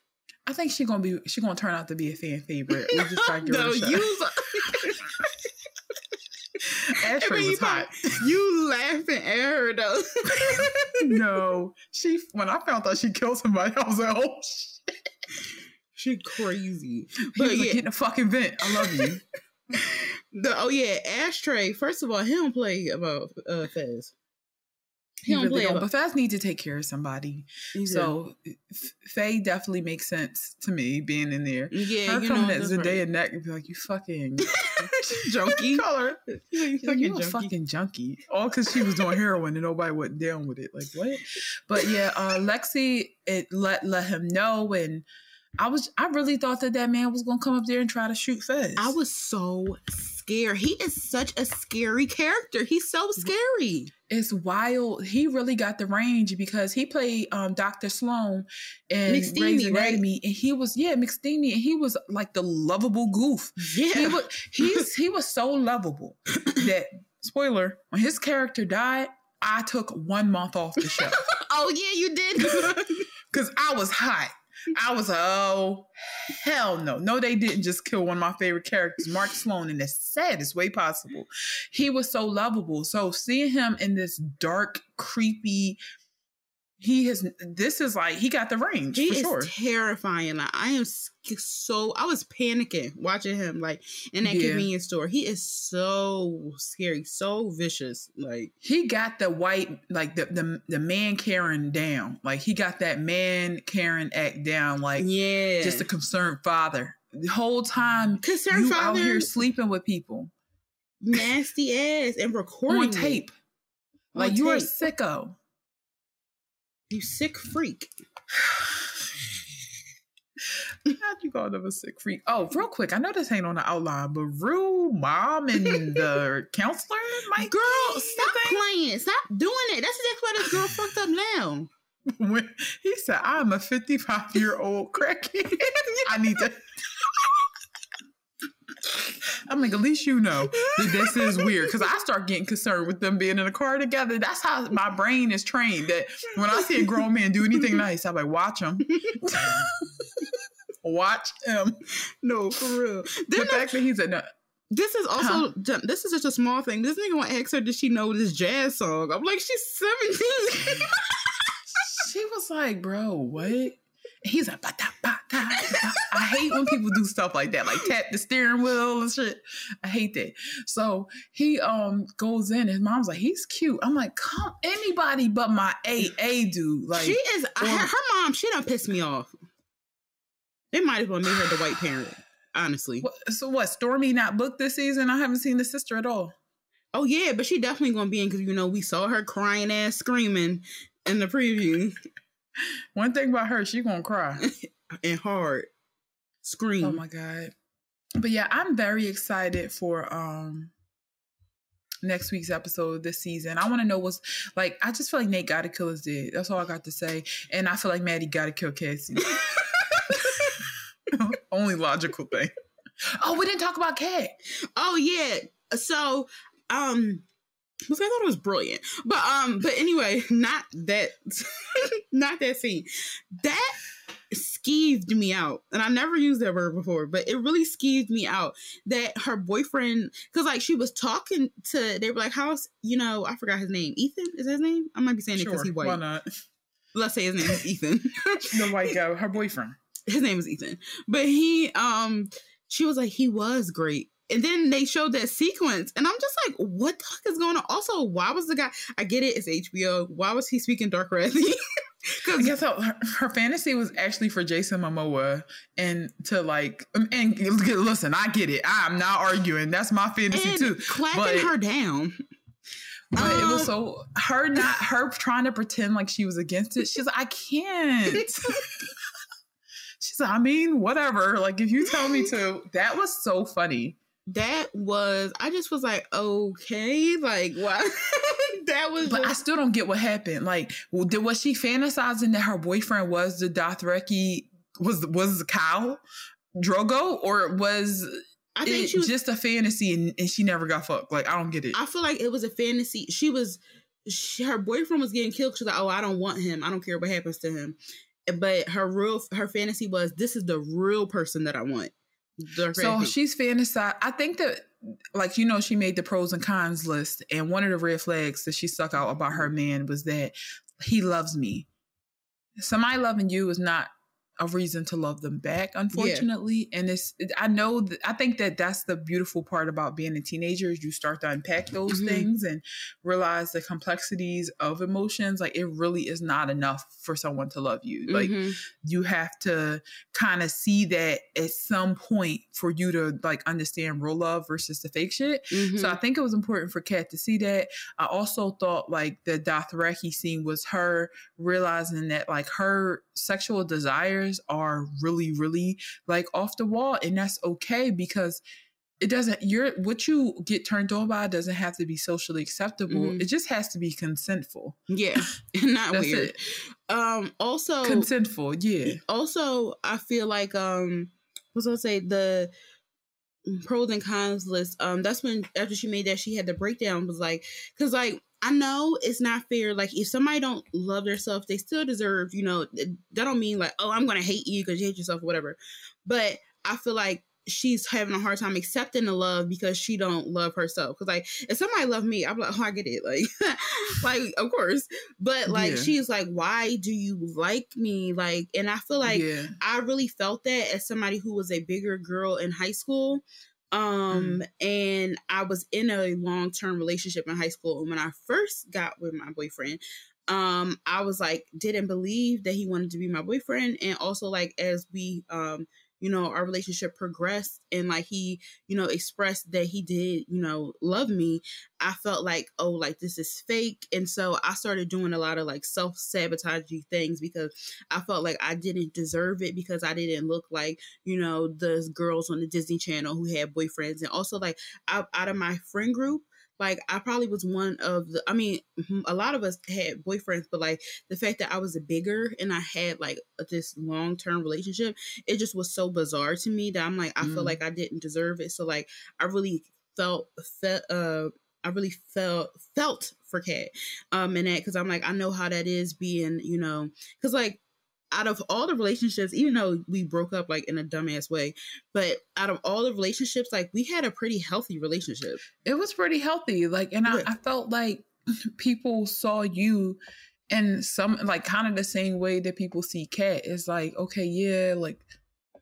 I think she gonna be. She gonna turn out to be a fan favorite. We just try to give her no, you. Ashtray was hot. You laughing at her though. no, she. When I found out she killed somebody, I was like, oh shit. she crazy. But was like, get in a fucking vent. I love you. The, oh yeah, Ashtray. First of all, he don't play about uh Fez. He, He don't really play don't. But Fez need to take care of somebody. So F- Faye definitely makes sense to me being in there. yeah, Her you coming know, at Zendaya right. neck and be like, you fucking junkie. call her. You like, you junkie. fucking junkie. All because she was doing heroin and nobody went down with it. Like, what? But yeah, uh, Lexi, it let let him know. And I was, I really thought that that man was going to come up there and try to shoot Fez. I was so scared. He is such a scary character. He's so scary. It's wild. He really got the range because he played um, Dr. Sloan in McSteamy, Grey's right? Anatomy. And he was, yeah, McSteamy. And he was like the lovable goof. Yeah. He was, he's, he was so lovable that, spoiler, when his character died, I took one month off the show. oh yeah, you did. Because I was hot. I was like, oh, hell no. No, they didn't just kill one of my favorite characters, Mark Sloan, in the saddest way possible. He was so lovable. So seeing him in this dark, creepy, he has, this is like, he got the range he for is sure. terrifying. Like I am so I was panicking watching him like in that Yeah. convenience store. He is so scary, so vicious. Like he got the white, like the, the, the man Karen down. Like he got that man Karen act down, like yeah, just a concerned father. The whole time concerned you out here sleeping with people nasty ass, and recording on it. tape. On Like you are a sicko. You sick freak. How'd you call them a sick freak? Oh, real quick, I know this ain't on the outline, but Rue, mom, and the counselor my Girl, stop playing. Stop doing it. That's exactly why this girl fucked up now. When he said, "I'm a 55 year old crackhead," I need to. I'm like, at least you know that this is weird. Cause I start getting concerned with them being in a car together. That's how my brain is trained that when I see a grown man do anything nice, I'm like, watch him. watch him. No, for real. The Then fact that he's a no, this is also this is just a small thing. This nigga want to ask her, does she know this jazz song? I'm like, she's 17. she was like, bro, what? He's like, "Ba-da, ba-da, ba-da." I hate when people do stuff like that, like tap the steering wheel and shit. I hate that. So he um goes in. His mom's like, he's cute. I'm like, come anybody but my AA dude. Like, she is her, or- her mom. She done pissed me off. They might as well make her the white parent. Honestly. so what? Stormy not booked this season? I haven't seen the sister at all. Oh yeah, but she definitely gonna be in because you know we saw her crying ass screaming in the preview One thing about her, she gonna cry. and hard scream. Oh my god. But yeah, I'm very excited for um next week's episode this season. I want to know what's like. I just feel like Nate got to kill his dad. That's all I got to say. And I feel like Maddie got to kill Cassie. Only logical thing. Oh, we didn't talk about Cat. Oh yeah. So um because I thought it was brilliant. But um but anyway, not that not that scene. That skeeved me out. And I never used that word before, but it really skeeved me out that her boyfriend cuz like she was talking to they were like how's you know, I forgot his name. Ethan is that his name? I might be saying it because he white. why not? Let's say his name is Ethan. The white guy, her boyfriend. his name is Ethan. But he um she was like he was great. And then they showed that sequence and I'm just like what the fuck is going on? Also, why was the guy I get it, it's HBO. Why was he speaking Dothraki? Cuz guess her, her fantasy was actually for Jason Momoa and to like um, and listen, I get it. I'm not arguing. That's my fantasy too. clapping but- her down. But it was Um, so her not her trying to pretend like she was against it. She's like, I can't. She's like, I mean, whatever. Like if you tell me to, that was so funny. That was I just was like, okay, like what? that was But I still don't get what happened. Like, did was she fantasizing that her boyfriend was the Dothraki was was Khal Drogo, or was I think it she was just a fantasy and, and she never got fucked? Like, I don't get it. I feel like it was a fantasy. She was, she, her boyfriend was getting killed. She's like, oh, I don't want him. I don't care what happens to him. But her real, her fantasy was, this is the real person that I want. So she's fantasized. I think that, like, you know, she made the pros and cons list, and one of the red flags that she stuck out about her man was that he loves me. Somebody loving you is not a reason to love them back, unfortunately. And it's, I know, that, I think that that's the beautiful part about being a teenager is you start to unpack those Mhm. things and realize the complexities of emotions. Like, it really is not enough for someone to love you. Like, Mhm. you have to kind of see that at some point for you to like understand real love versus the fake shit. Mhm. So I think it was important for Kat to see that. I also thought like the Dothraki scene was her realizing that like her sexual desires are really, really like off the wall, and that's okay because it doesn't you're what you get turned on by doesn't have to be socially acceptable. Mhm. It just has to be consentful. yeah, not That's weird. it. Um, also, Consentful, yeah. also, I feel like um, what's I say the pros and cons list. Um, that's when after she made that, she had the breakdown. Was like, because like I know it's not fair. Like if somebody don't love themselves, they still deserve. You know, that don't mean like, oh, I'm gonna hate you because you hate yourself, or whatever. But I feel like she's having a hard time accepting the love because she don't love herself. Because like if somebody loved me, I'm like, oh, I get it. Like, like of course. But like Yeah. she's like, why do you like me? Like, and I feel like yeah. I really felt that as somebody who was a bigger girl in high school. Um, and I was in a long term relationship in high school. And when I first got with my boyfriend, um, I was like, didn't believe that he wanted to be my boyfriend. And also, like, as we, um, you know, our relationship progressed and like he, you know, expressed that he did, you know, love me, I felt like, oh, like this is fake. And so I started doing a lot of like self sabotaging things because I felt like I didn't deserve it because I didn't look like, you know, the girls on the Disney Channel who had boyfriends. And also, like, out, out of my friend group, like I probably was one of the. I mean, mm-hmm, a lot of us had boyfriends, but like the fact that I was a bigger and I had like this long term relationship, it just was so bizarre to me that I'm like I mm. feel like I didn't deserve it. So like I really felt felt uh I really felt felt for Kat um and that because I'm like I know how that is being you know because like out of all the relationships, even though we broke up like in a dumbass way, but out of all the relationships, like we had a pretty healthy relationship. It was pretty healthy. Like, and I, I felt like people saw you in some like kind of the same way that people see Kat. It's like, okay, yeah, like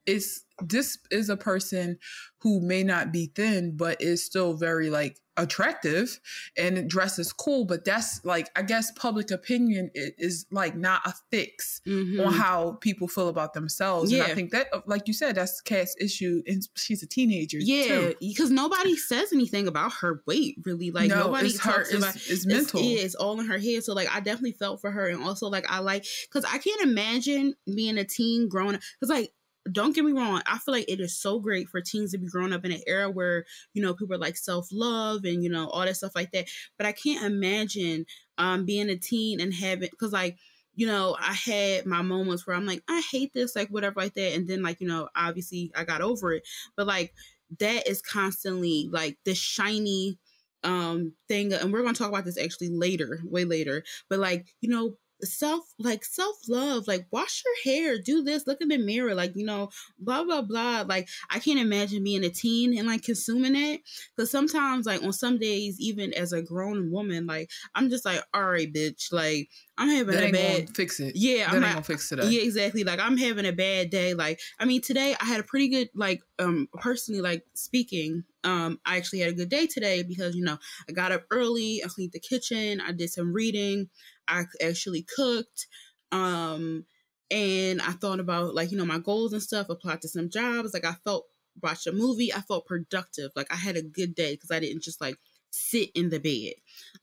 it's this is a person who may not be thin, but is still very like attractive and dresses cool. But that's like, I guess public opinion is, like not a fix mm-hmm. on how people feel about themselves. Yeah. And I think that, uh, like you said, that's Kat's issue. And she's a teenager. Yeah. Because nobody says anything about her weight, really. Like, no, nobody it's talks her, about it's, it's mental. It's, it's all in her head. So, like, I definitely felt for her. And also, like, I like, because I can't imagine being a teen growing up. Because, like, don't get me wrong, I feel like it is so great for teens to be growing up in an era where, you know, people are like self love and, you know, all that stuff like that. But I can't imagine um being a teen and having, because like, you know, I had my moments where I'm like, I hate this, like whatever, like that. And then, like, you know, obviously I got over it. But like, that is constantly like this shiny um thing. And we're going to talk about this actually later, way later. But like, you know, self like self love like wash your hair do this look in the mirror like you know blah blah blah like i can't imagine being a teen and like consuming it because sometimes like on some days even as a grown woman like i'm just like all right bitch like i'm having that a bad fix it. Yeah that i'm ain't gonna fix it yeah exactly like i'm having a bad day like i mean today i had a pretty good like um personally like speaking um i actually had a good day today because you know i got up early i cleaned the kitchen i did some reading I actually cooked. Um, and I thought about like, you know, my goals and stuff, applied to some jobs. Like I felt watched a movie, I felt productive. Like I had a good day because I didn't just like sit in the bed.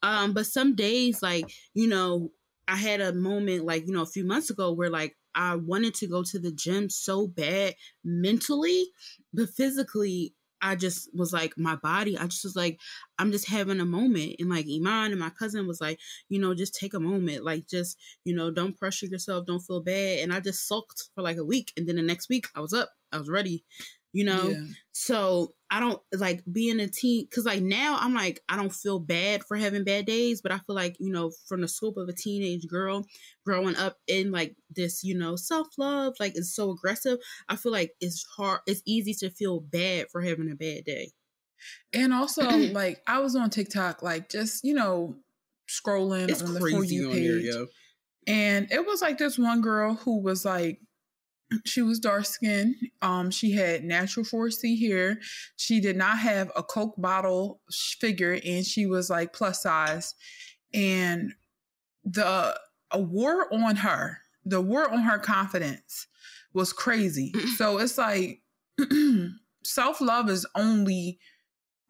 Um, but some days, like, you know, I had a moment like, you know, a few months ago where like I wanted to go to the gym so bad mentally, but physically I just was like, my body, I just was like, I'm just having a moment. And like Iman and my cousin was like, you know, just take a moment. Like, just, you know, don't pressure yourself, don't feel bad. And I just sulked for like a week. And then the next week I was up, I was ready you know yeah. so i don't like being a teen because like now i'm like i don't feel bad for having bad days but i feel like you know from the scope of a teenage girl growing up in like this you know self-love like it's so aggressive i feel like it's hard it's easy to feel bad for having a bad day. And also like i was on tiktok like just you know scrolling it's on the for you page and it was like this one girl who was like she was dark skinned. Um, she had natural 4C hair. She did not have a Coke bottle figure, and she was like plus size. And the a war on her, the war on her confidence was crazy. so it's like self love is only,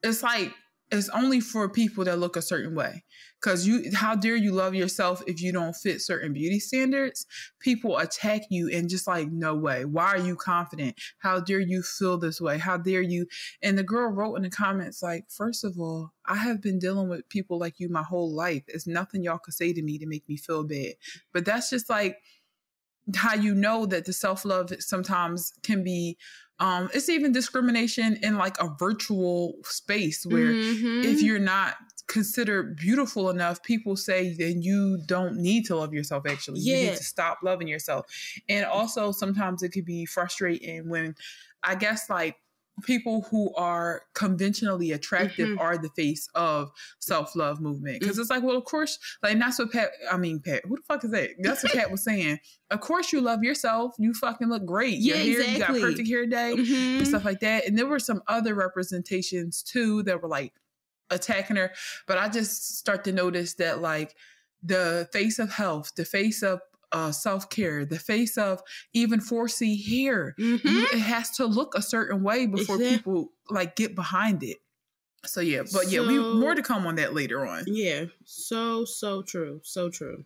it's like it's only for people that look a certain way. Because you how dare you love yourself if you don't fit certain beauty standards? People attack you and just like no way. Why are you confident? How dare you feel this way? How dare you? And the girl wrote in the comments like first of all i have been dealing with people like you my whole life. It's nothing y'all could say to me to make me feel bad. But that's just like how you know that the self-love sometimes can be um it's even discrimination in like a virtual space where mm-hmm. if you're not considered beautiful enough people say then you don't need to love yourself actually yeah. you need to stop loving yourself and also sometimes it could be frustrating when i guess like people who are conventionally attractive mm-hmm. are the face of self-love movement because mm-hmm. it's like well of course like that's what pat i mean pat who the fuck is that that's what pat was saying of course you love yourself you fucking look great yeah, your hair exactly. you got perfect hair day mm-hmm. and stuff like that and there were some other representations too that were like attacking her but i just start to notice that like the face of health the face of uh, self care, the face of even 4C hair. Mm-hmm. It has to look a certain way before people like get behind it. So yeah, but so, yeah, we more to come on that later on. Yeah, so so true, so true.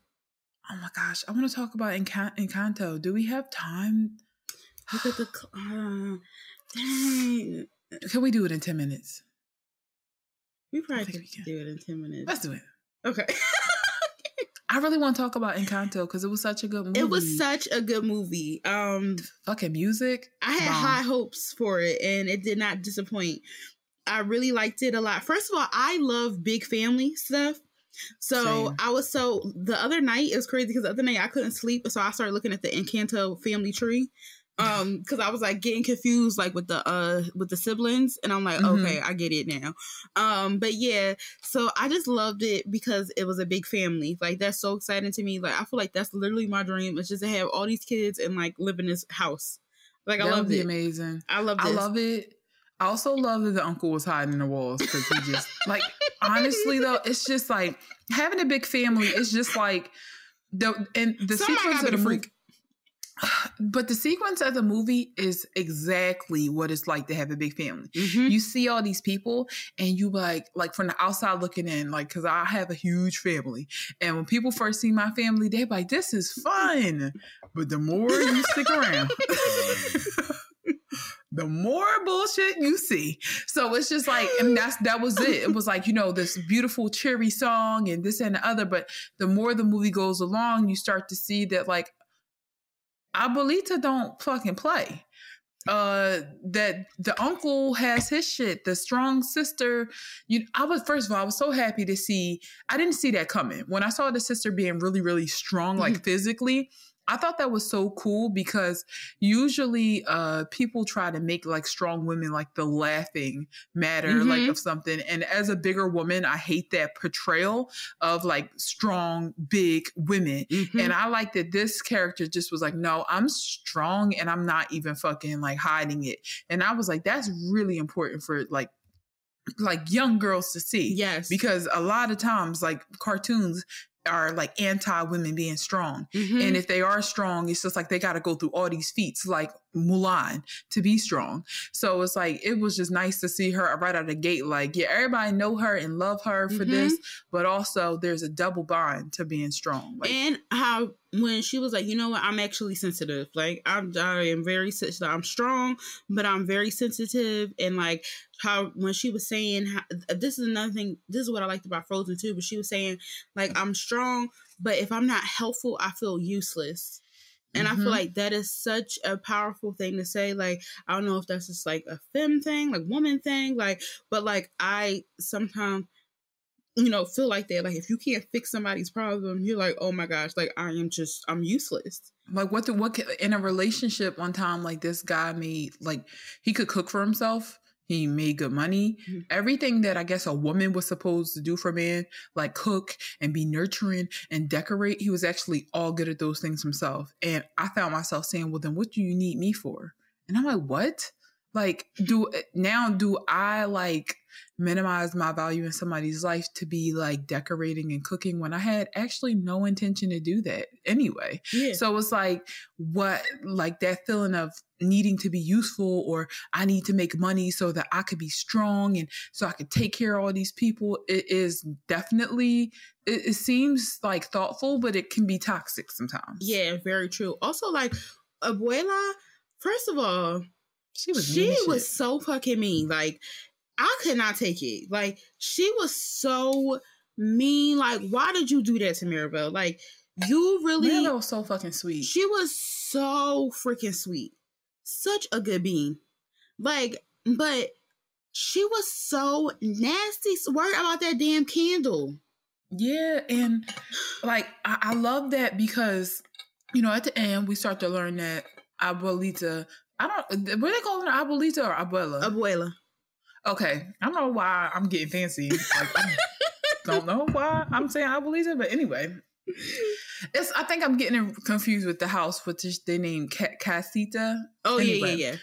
Oh my gosh, I want to talk about Encan- Encanto. Do we have time? Look at the uh, dang. Can we do it in ten minutes? We probably can do it in ten minutes. Let's do it. Okay. I really want to talk about Encanto because it was such a good movie. It was such a good movie. Um, fucking music. I had Mom. high hopes for it, and it did not disappoint. I really liked it a lot. First of all, I love big family stuff. So Same. I was so the other night it was crazy because the other night I couldn't sleep, so I started looking at the Encanto family tree. Um, because I was like getting confused like with the uh with the siblings, and I'm like, mm-hmm. okay, I get it now. Um, but yeah, so I just loved it because it was a big family. Like that's so exciting to me. Like I feel like that's literally my dream. It's just to have all these kids and like live in this house. Like I love it. Amazing. I love. I love it. I also love that the uncle was hiding in the walls because he just like honestly though, it's just like having a big family. It's just like the and the Somebody sequence of the freak. But the sequence of the movie is exactly what it's like to have a big family. Mm-hmm. You see all these people, and you like, like from the outside looking in, like, because I have a huge family, and when people first see my family, they're like, "This is fun," but the more you stick around. the more bullshit you see. So it's just like, and that's that was it. It was like, you know, this beautiful cheery song and this and the other. But the more the movie goes along, you start to see that like Abuelita don't fucking play. Uh that the uncle has his shit, the strong sister. You I was first of all, I was so happy to see I didn't see that coming. When I saw the sister being really, really strong, like mm-hmm. physically, I thought that was so cool because usually uh, people try to make like strong women like the laughing matter mm-hmm. like of something. And as a bigger woman, I hate that portrayal of like strong, big women. Mm-hmm. And I like that this character just was like, no, I'm strong and I'm not even fucking like hiding it. And I was like, that's really important for like like young girls to see. Yes. Because a lot of times, like cartoons, are like anti women being strong. Mm-hmm. And if they are strong, it's just like they got to go through all these feats like Mulan to be strong. So it's like it was just nice to see her right out of the gate like yeah, everybody know her and love her for mm-hmm. this, but also there's a double bond to being strong. Like, and how when she was like, you know what, I'm actually sensitive. Like I'm I am very sensitive. I'm strong, but I'm very sensitive and like how when she was saying how, this is another thing this is what i liked about frozen too but she was saying like i'm strong but if i'm not helpful i feel useless and mm-hmm. i feel mm-hmm. like that is such a powerful thing to say like i don't know if that's just like a fem thing like woman thing like but like i sometimes you know feel like that like if you can't fix somebody's problem you're like oh my gosh like i am just i'm useless like what the what in a relationship one time like this guy made like he could cook for himself he made good money. Mm-hmm. Everything that I guess a woman was supposed to do for men, like cook and be nurturing and decorate, he was actually all good at those things himself. And I found myself saying, well, then what do you need me for? And I'm like, what? Like, do now do I like minimize my value in somebody's life to be like decorating and cooking when I had actually no intention to do that anyway? Yeah. So it's like what like that feeling of needing to be useful or I need to make money so that I could be strong and so I could take care of all these people. It is definitely it, it seems like thoughtful, but it can be toxic sometimes. Yeah, very true. Also, like Abuela, first of all, she was she was so fucking mean. Like I could not take it. Like she was so mean. Like why did you do that to Mirabel? Like you really Mirabel was so fucking sweet. She was so freaking sweet. Such a good being. Like, but she was so nasty. Worried about that damn candle. Yeah, and like I, I love that because you know at the end we start to learn that Abuelita I don't. What they calling her, abuelita or abuela? Abuela. Okay, I don't know why I'm getting fancy. Like, I don't know why I'm saying I believe it, but anyway, it's. I think I'm getting confused with the house, which is they name Casita. Oh anyway. yeah, yeah, yeah.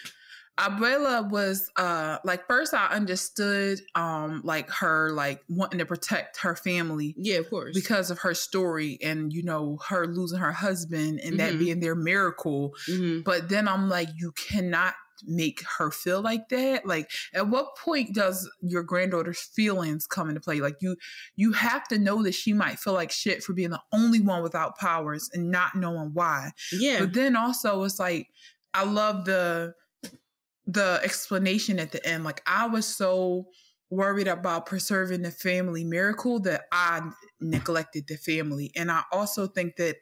Abuela was uh like first I understood um like her like wanting to protect her family. Yeah, of course. Because of her story and you know her losing her husband and mm-hmm. that being their miracle. Mm-hmm. But then I'm like you cannot make her feel like that like at what point does your granddaughter's feelings come into play like you you have to know that she might feel like shit for being the only one without powers and not knowing why yeah but then also it's like i love the the explanation at the end. Like I was so worried about preserving the family miracle that I neglected the family. And I also think that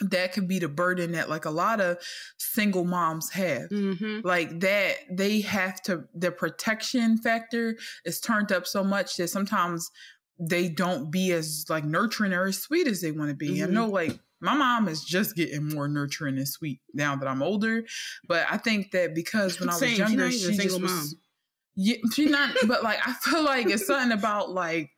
that could be the burden that like a lot of single moms have Mm-hmm. like that they have to the protection factor is turned up so much that sometimes they don't be as like nurturing or as sweet as they want to be i Mhm. know like my mom is just getting more nurturing and sweet now that i'm older but i think that because when i was. She younger she, just single was mom. yeah she's not but like i feel like it's something about like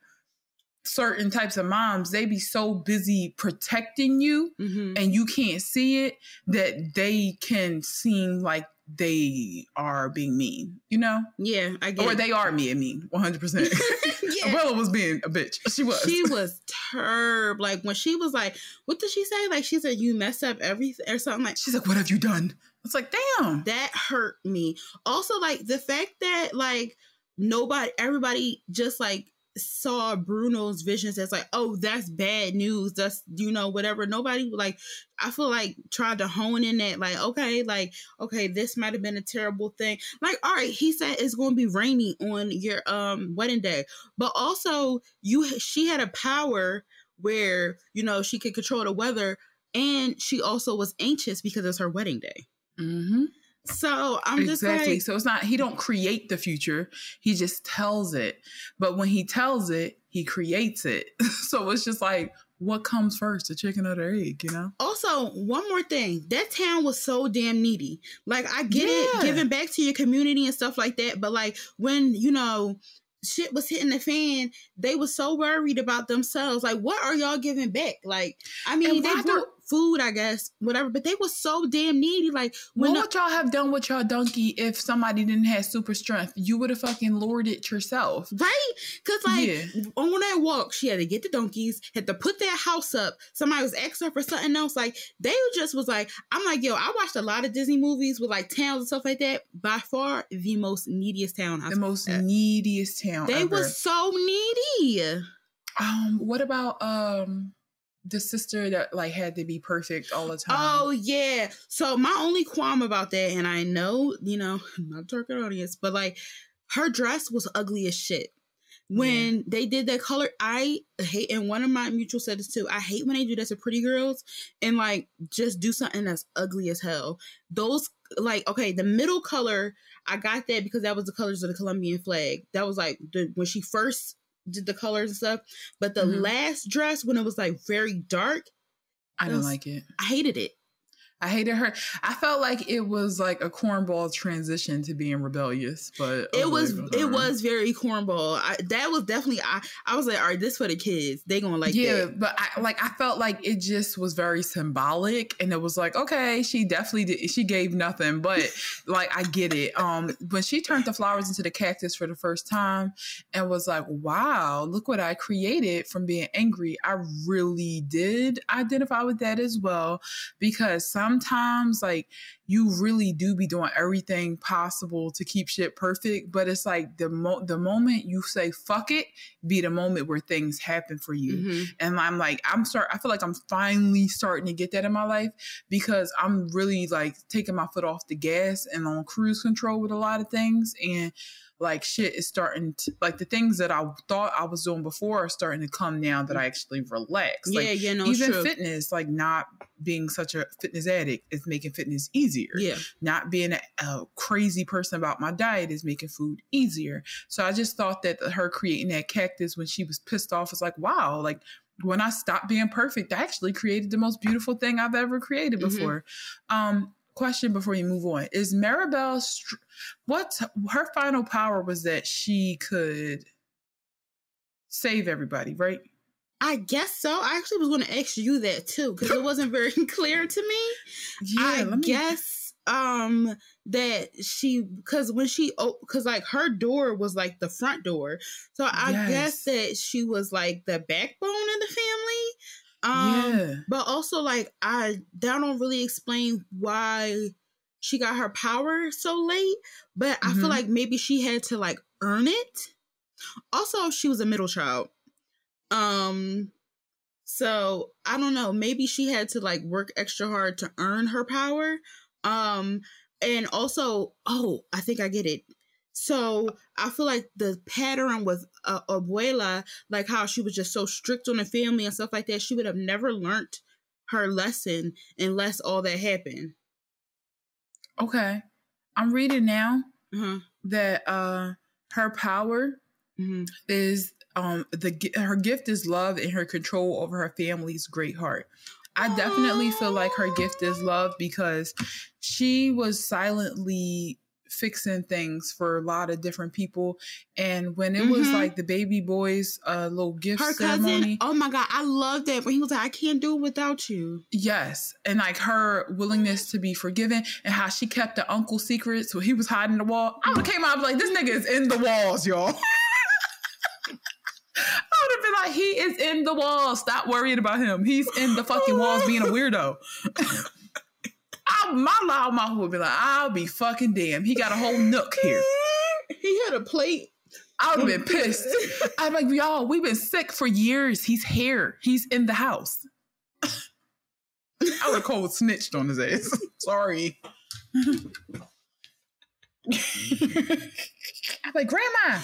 certain types of moms they be so busy protecting you Mm-hmm. and you can't see it that they can seem like they are being mean, you know? Yeah, I get Or it. they are being mean, 100%. yeah. Abuela was being a bitch. She was. She was turb. Like when she was like, what did she say? Like she said, you mess up everything or something like She's like, what have you done? It's like, damn. that hurt me. Also, like the fact that like nobody, everybody just like saw Bruno's visions as like, oh, that's bad news. That's you know whatever. Nobody like, I feel like tried to hone in that like, okay, like okay, this might have been a terrible thing. Like, all right, he said it's going to be rainy on your um wedding day, but also you, she had a power where you know she could control the weather. And she also was anxious because it's her wedding day. hmm So I'm just Exactly. like, so it's not, he don't create the future. He just tells it. But when he tells it, he creates it. so it's just like, what comes first, the chicken or the egg, you know? also one more thing. That town was so damn needy. Like I get Yeah. it, giving back to your community and stuff like that. But like when you know shit was hitting the fan, they were so worried about themselves. Like, what are y'all giving back? Like, I mean, they why brought do- food, I guess, whatever. But they were so damn needy. Like when what the- would y'all have done with y'all donkey if somebody didn't have super strength? You would have fucking lured it yourself. Right? Because, like, Yeah. on that walk, she had to get the donkeys, had to put that house up. Somebody was asking her for something else. Like, they just was like, I'm like, yo, I watched a lot of Disney movies with like towns and stuff like that. By far, the most neediest town I've the most uh, neediest town They ever. was so needy. um what about um the sister that like had to be perfect all the time Oh yeah. So my only qualm about that, and I know, you know, I'm not target audience, but like her dress was ugly as shit. When they did that color, I hate, and one of my mutual said this too. I hate when they do that to pretty girls and like just do something that's ugly as hell. Those like okay, the middle color, I got that because that was the colors of the Colombian flag. That was like the when she first did the colors and stuff. But the Mhm. last dress, when it was like very dark, i don't was- like it I hated it. I hated her i felt like it was like a cornball transition to being rebellious but it was it was very cornball. I, that was definitely I. I was like, all right, this for the kids. They gonna like yeah, that. but I like I felt like it just was very symbolic, and it was like, okay, she definitely did. She gave nothing, but like I get it. Um, when she turned the flowers into the cactus for the first time, and was like, wow, look what I created from being angry. I really did identify with that as well, because sometimes like you really do be doing everything possible to keep shit perfect, but it's like the mo- the moment you say fuck it, be the moment where things happen for you. Mhm. And I'm like, I'm start. I feel like I'm finally starting to get that in my life because I'm really like taking my foot off the gas and on cruise control with a lot of things. And like shit is starting to like the things that I thought I was doing before are starting to come now that I actually relax. Yeah, Like yeah, no, even true. fitness, like not being such a fitness addict is making fitness easier yeah, not being a, a crazy person about my diet is making food easier. So I just thought that her creating that cactus when she was pissed off was like, wow, like when I stopped being perfect, I actually created the most beautiful thing I've ever created Mhm. before. Um, question before you move on is Mirabel str- what her final power was that she could save everybody, right? I guess so. I actually was going to ask you that too because it wasn't very clear to me. Yeah, I me- guess um that she because when she because like her door was like the front door, so I Yes. guess that she was like the backbone of the family. Um, yeah. But also, like, I that don't really explain why she got her power so late. But I Mhm. feel like maybe she had to like earn it. Also, she was a middle child. Um, so I don't know. Maybe she had to like work extra hard to earn her power. Um, and also, oh, I think I get it. So I feel like the pattern with uh, Abuela, like how she was just so strict on the family and stuff like that, she would have never learned her lesson unless all that happened. Okay. I'm reading now Uh-huh. that uh her power hmm is um the her gift is love and her control over her family's great heart. I definitely feel like her gift is love because she was silently fixing things for a lot of different people and when it was Mhm. like the baby boys uh little gift Her ceremony cousin, oh my god, I love that. When he was like, I can't do it without you. Yes, and like her willingness to be forgiven, and how she kept the uncle secret, so he was hiding the wall. I would have came out like, "This nigga is in the walls, y'all." I would have been like, "He is in the walls. Stop worrying about him. He's in the fucking walls, being a weirdo." I, my loud mouth would be like, "I'll be fucking damn. He got a whole nook here." He had a plate. I would have been pissed. I'm like, y'all, we've been sick for years. He's here. He's in the house. I would have cold snitched on his ass. Sorry. I'm like, Grandma.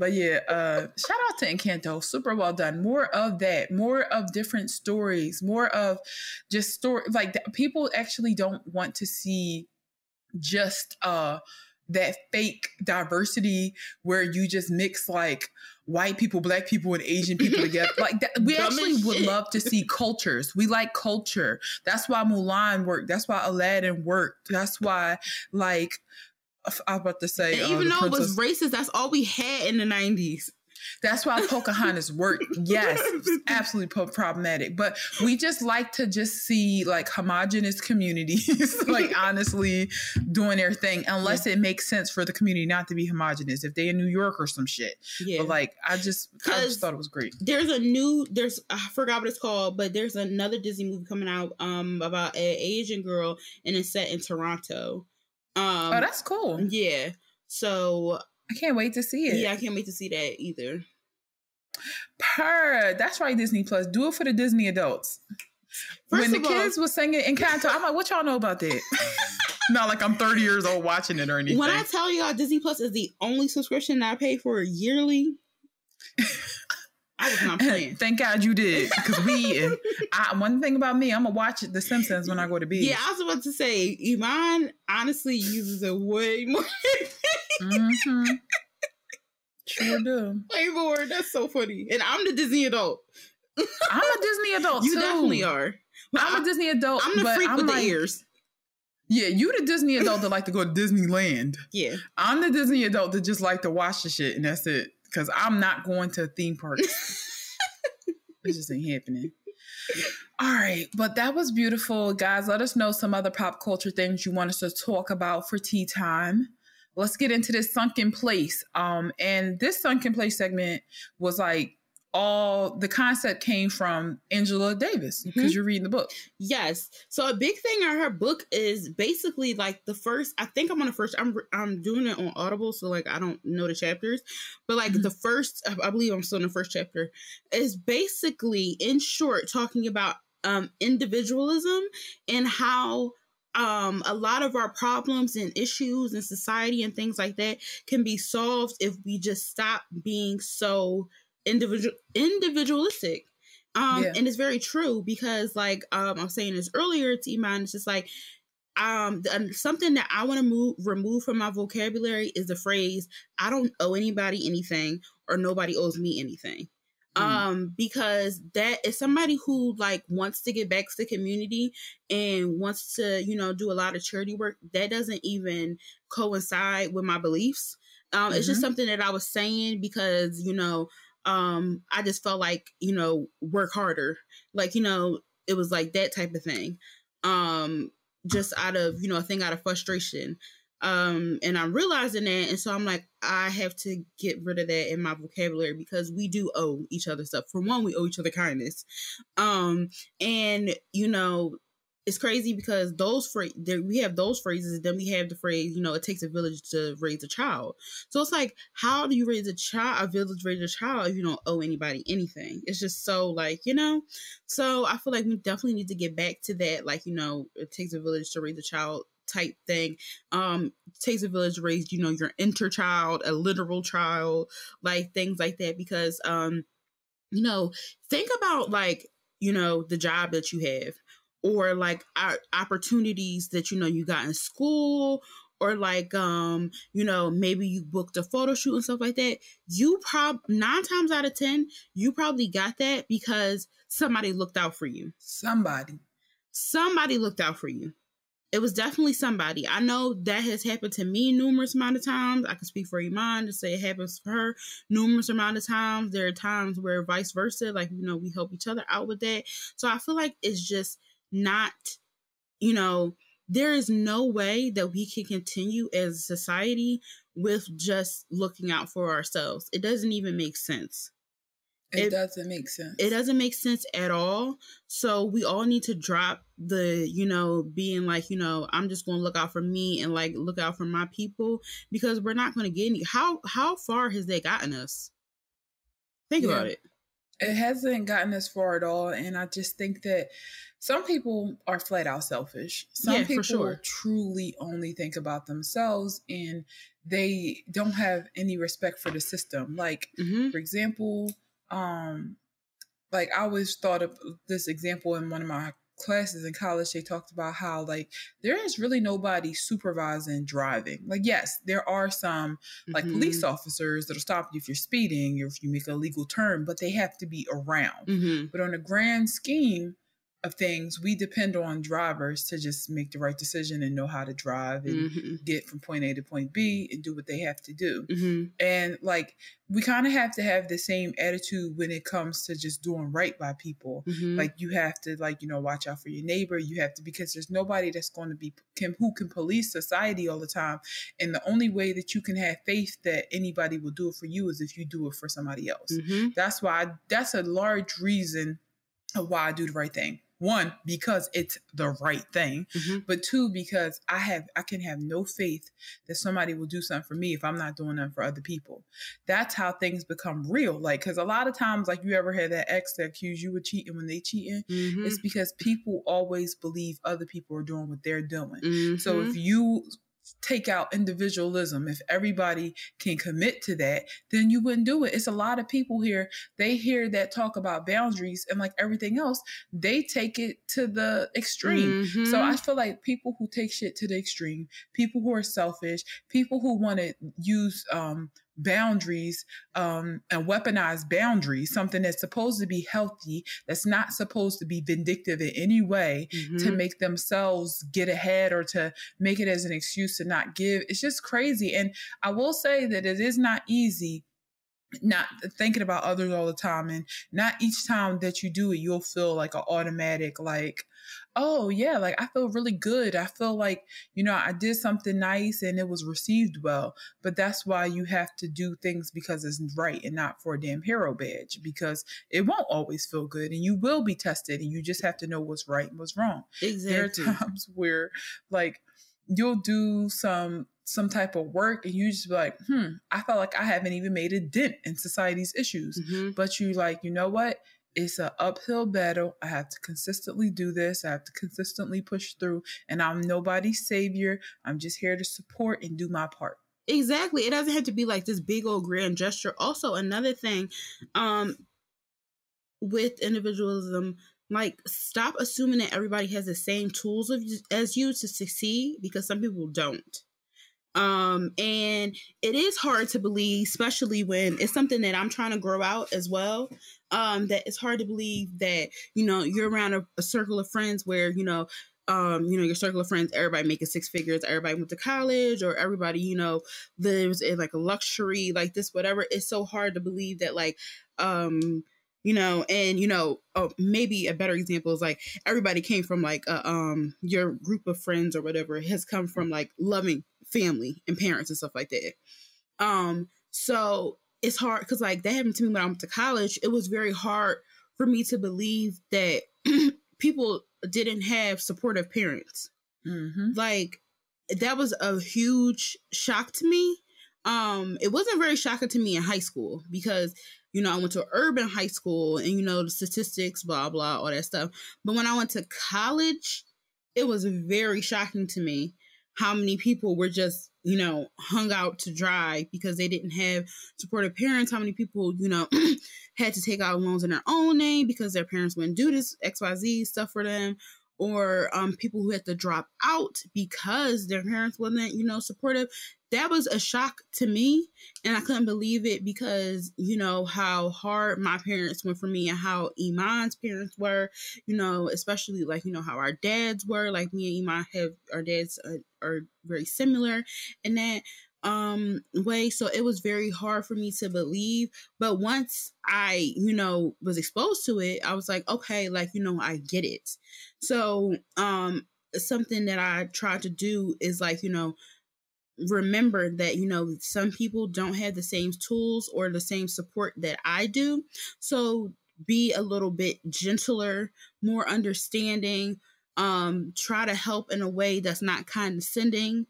But yeah, uh, shout out to Encanto. Super well done. More of that. More of different stories. More of just story. Like people actually don't want to see just uh that fake diversity where you just mix like white people, black people, and Asian people together. Like that, we Dumb actually would shit. love to see cultures. We like culture. That's why Mulan worked. That's why Aladdin worked. That's why like I was about to say, uh, even though it was racist, that's all we had in the nineties. that's why Pocahontas worked. Yes, absolutely po- problematic. But we just like to just see like homogenous communities, like honestly doing their thing, unless it makes sense for the community not to be homogenous. If they in New York or some shit, Yeah. but like I just, I just thought it was great. there's a new there's I forgot what it's called, but there's another Disney movie coming out um about an Asian girl and it's set in Toronto. Um oh, that's cool. yeah. So I can't wait to see it. yeah, I can't wait to see that either. Per, that's right, Disney Plus. Do it for the Disney adults. First when the all- kids was singing Encanto, I'm like, what y'all know about that? Not like I'm 30 years old watching it or anything. When I tell y'all Disney Plus is the only subscription that I pay for yearly, I was not playing. Thank God you did, because we. I, one thing about me, I'm gonna watch The Simpsons when I go to bed. Yeah, I was about to say Iman honestly uses it way more, hmm Sure do. way more. That's so funny. And I'm the Disney adult. I'm a Disney adult You too. definitely are. I'm a Disney adult. I'm the but freak I'm with like, the ears. Yeah, you the Disney adult that like to go to Disneyland. Yeah. I'm the Disney adult that just like to watch the shit, and that's it. Because I'm not going to a theme park. it just ain't happening. All right, but that was beautiful, guys. Let us know some other pop culture things you want us to talk about for tea time. Let's get into this sunken place. Um, and this sunken place segment was like all the concept came from Angela Davis because you're reading the book. Yes. So a big thing on her book is basically like the first. I think I'm on the first. I'm I'm doing it on Audible, so like I don't know the chapters, but like Mhm. the first. I- I believe I'm still in the first chapter. Is basically in short talking about um individualism and how um a lot of our problems and issues in society and things like that can be solved if we just stop being so individual individualistic um Yeah. and it's very true because like um i was saying this earlier to iman it's just like um the- um, something that i want to move remove from my vocabulary is the phrase i don't owe anybody anything or nobody owes me anything Mm. um because that is somebody who like wants to get back to the community and wants to you know do a lot of charity work that doesn't even coincide with my beliefs um it's just Mhm. something that i was saying because you know um i just felt like you know work harder. Like you know it was like that type of thing. Um just out of you know a thing out of frustration. Um and i'm realizing that and so i'm like i have to get rid of that in my vocabulary because we do owe each other stuff. For one we owe each other kindness. Um and you know it's crazy because those phrases we have those phrases then we have the phrase you know it takes a village to raise a child so it's like how do you raise a child a village raise a child if you don't owe anybody anything it's just so like you know so i feel like we definitely need to get back to that like you know it takes a village to raise a child type thing. Um, takes a village to raise, you know, your inner child, a literal child, like things like that. Because um, you know, think about like, you know, the job that you have or like opportunities that you know you got in school or like um you know maybe you booked a photo shoot and stuff like that you prob nine times out of ten you probably got that because somebody looked out for you. Somebody. Somebody looked out for you. It was definitely somebody. I know that has happened to me numerous amount of times. I can speak for iman to say it happens for her numerous amount of times. There are times where vice versa like you know we help each other out with that. So i feel like it's just not you know there is no way that we can continue as a society with just looking out for ourselves. It doesn't even make sense. It, it, doesn't make sense. It doesn't make sense at all. So we all need to drop the, you know, being like, you know, I'm just going to look out for me and like look out for my people because we're not going to get any. How how far has that gotten us? Think yeah. about it. It hasn't gotten us far at all, and I just think that some people are flat out selfish. Some yeah, people sure. truly only think about themselves and they don't have any respect for the system. Like, mm-hmm. for example, um, like I always thought of this example in one of my classes in college they talked about how like there is really nobody supervising driving like yes there are some like mm-hmm. police officers that'll stop you if you're speeding or if you make a legal turn but they have to be around mm-hmm. but on a grand scheme of things, we depend on drivers to just make the right decision and know how to drive and mm-hmm. get from point A to point B and do what they have to do. Mm-hmm. And like, we kind of have to have the same attitude when it comes to just doing right by people. Mm-hmm. Like, you have to, like, you know, watch out for your neighbor. You have to, because there's nobody that's going to be, can, who can police society all the time. And the only way that you can have faith that anybody will do it for you is if you do it for somebody else. Mm-hmm. That's why, that's a large reason of why I do the right thing one because it's the right thing mm-hmm. but two because i have i can have no faith that somebody will do something for me if i'm not doing them for other people that's how things become real like because a lot of times like you ever had that ex that accused you of cheating when they cheating mm-hmm. it's because people always believe other people are doing what they're doing mm-hmm. so if you take out individualism, if everybody can commit to that, then you wouldn't do it. It's a lot of people here, they hear that talk about boundaries and like everything else, they take it to the extreme. Mm-hmm. So I feel like people who take shit to the extreme, people who are selfish, people who want to use um boundaries um, and weaponize boundaries, something that's supposed to be healthy, that's not supposed to be vindictive in any way mm-hmm. to make themselves get ahead or to make it as an excuse to not give. It's just crazy. And I will say that it is not easy not thinking about others all the time and not each time that you do it you'll feel like an automatic like oh yeah, like I feel really good. I feel like, you know, I did something nice and it was received well. But that's why you have to do things because it's right and not for a damn hero badge because it won't always feel good and you will be tested and you just have to know what's right and what's wrong. Exactly. There are times where like you'll do some some type of work and you just be like, hmm, I felt like I haven't even made a dent in society's issues. Mm-hmm. But you like, you know what? It's an uphill battle. I have to consistently do this. I have to consistently push through. And I'm nobody's savior. I'm just here to support and do my part. Exactly. It doesn't have to be like this big old grand gesture. Also, another thing, um, with individualism, like stop assuming that everybody has the same tools of, as you to succeed because some people don't um and it is hard to believe especially when it's something that i'm trying to grow out as well um that it's hard to believe that you know you're around a, a circle of friends where you know um, you know, your circle of friends, everybody making six figures, everybody went to college, or everybody, you know, lives in like a luxury, like this, whatever. It's so hard to believe that, like, um, you know, and you know, oh, maybe a better example is like everybody came from like a, um your group of friends or whatever has come from like loving family and parents and stuff like that. Um, so it's hard because like that happened to me when I went to college. It was very hard for me to believe that people didn't have supportive parents. Mm-hmm. Like that was a huge shock to me. Um, it wasn't very shocking to me in high school because you know I went to urban high school and you know the statistics, blah blah, all that stuff. But when I went to college, it was very shocking to me how many people were just, you know, hung out to dry because they didn't have supportive parents, how many people, you know, had to take out loans in their own name because their parents wouldn't do this XYZ stuff for them, or um, people who had to drop out because their parents wasn't, you know, supportive. That was a shock to me, and I couldn't believe it because you know how hard my parents went for me and how Iman's parents were. You know, especially like you know how our dads were. Like me and Iman have our dads uh, are very similar, in that um way so it was very hard for me to believe but once i you know was exposed to it i was like okay like you know i get it so um something that i tried to do is like you know remember that you know some people don't have the same tools or the same support that i do. So be a little bit gentler more understanding um try to help in a way that's not condescending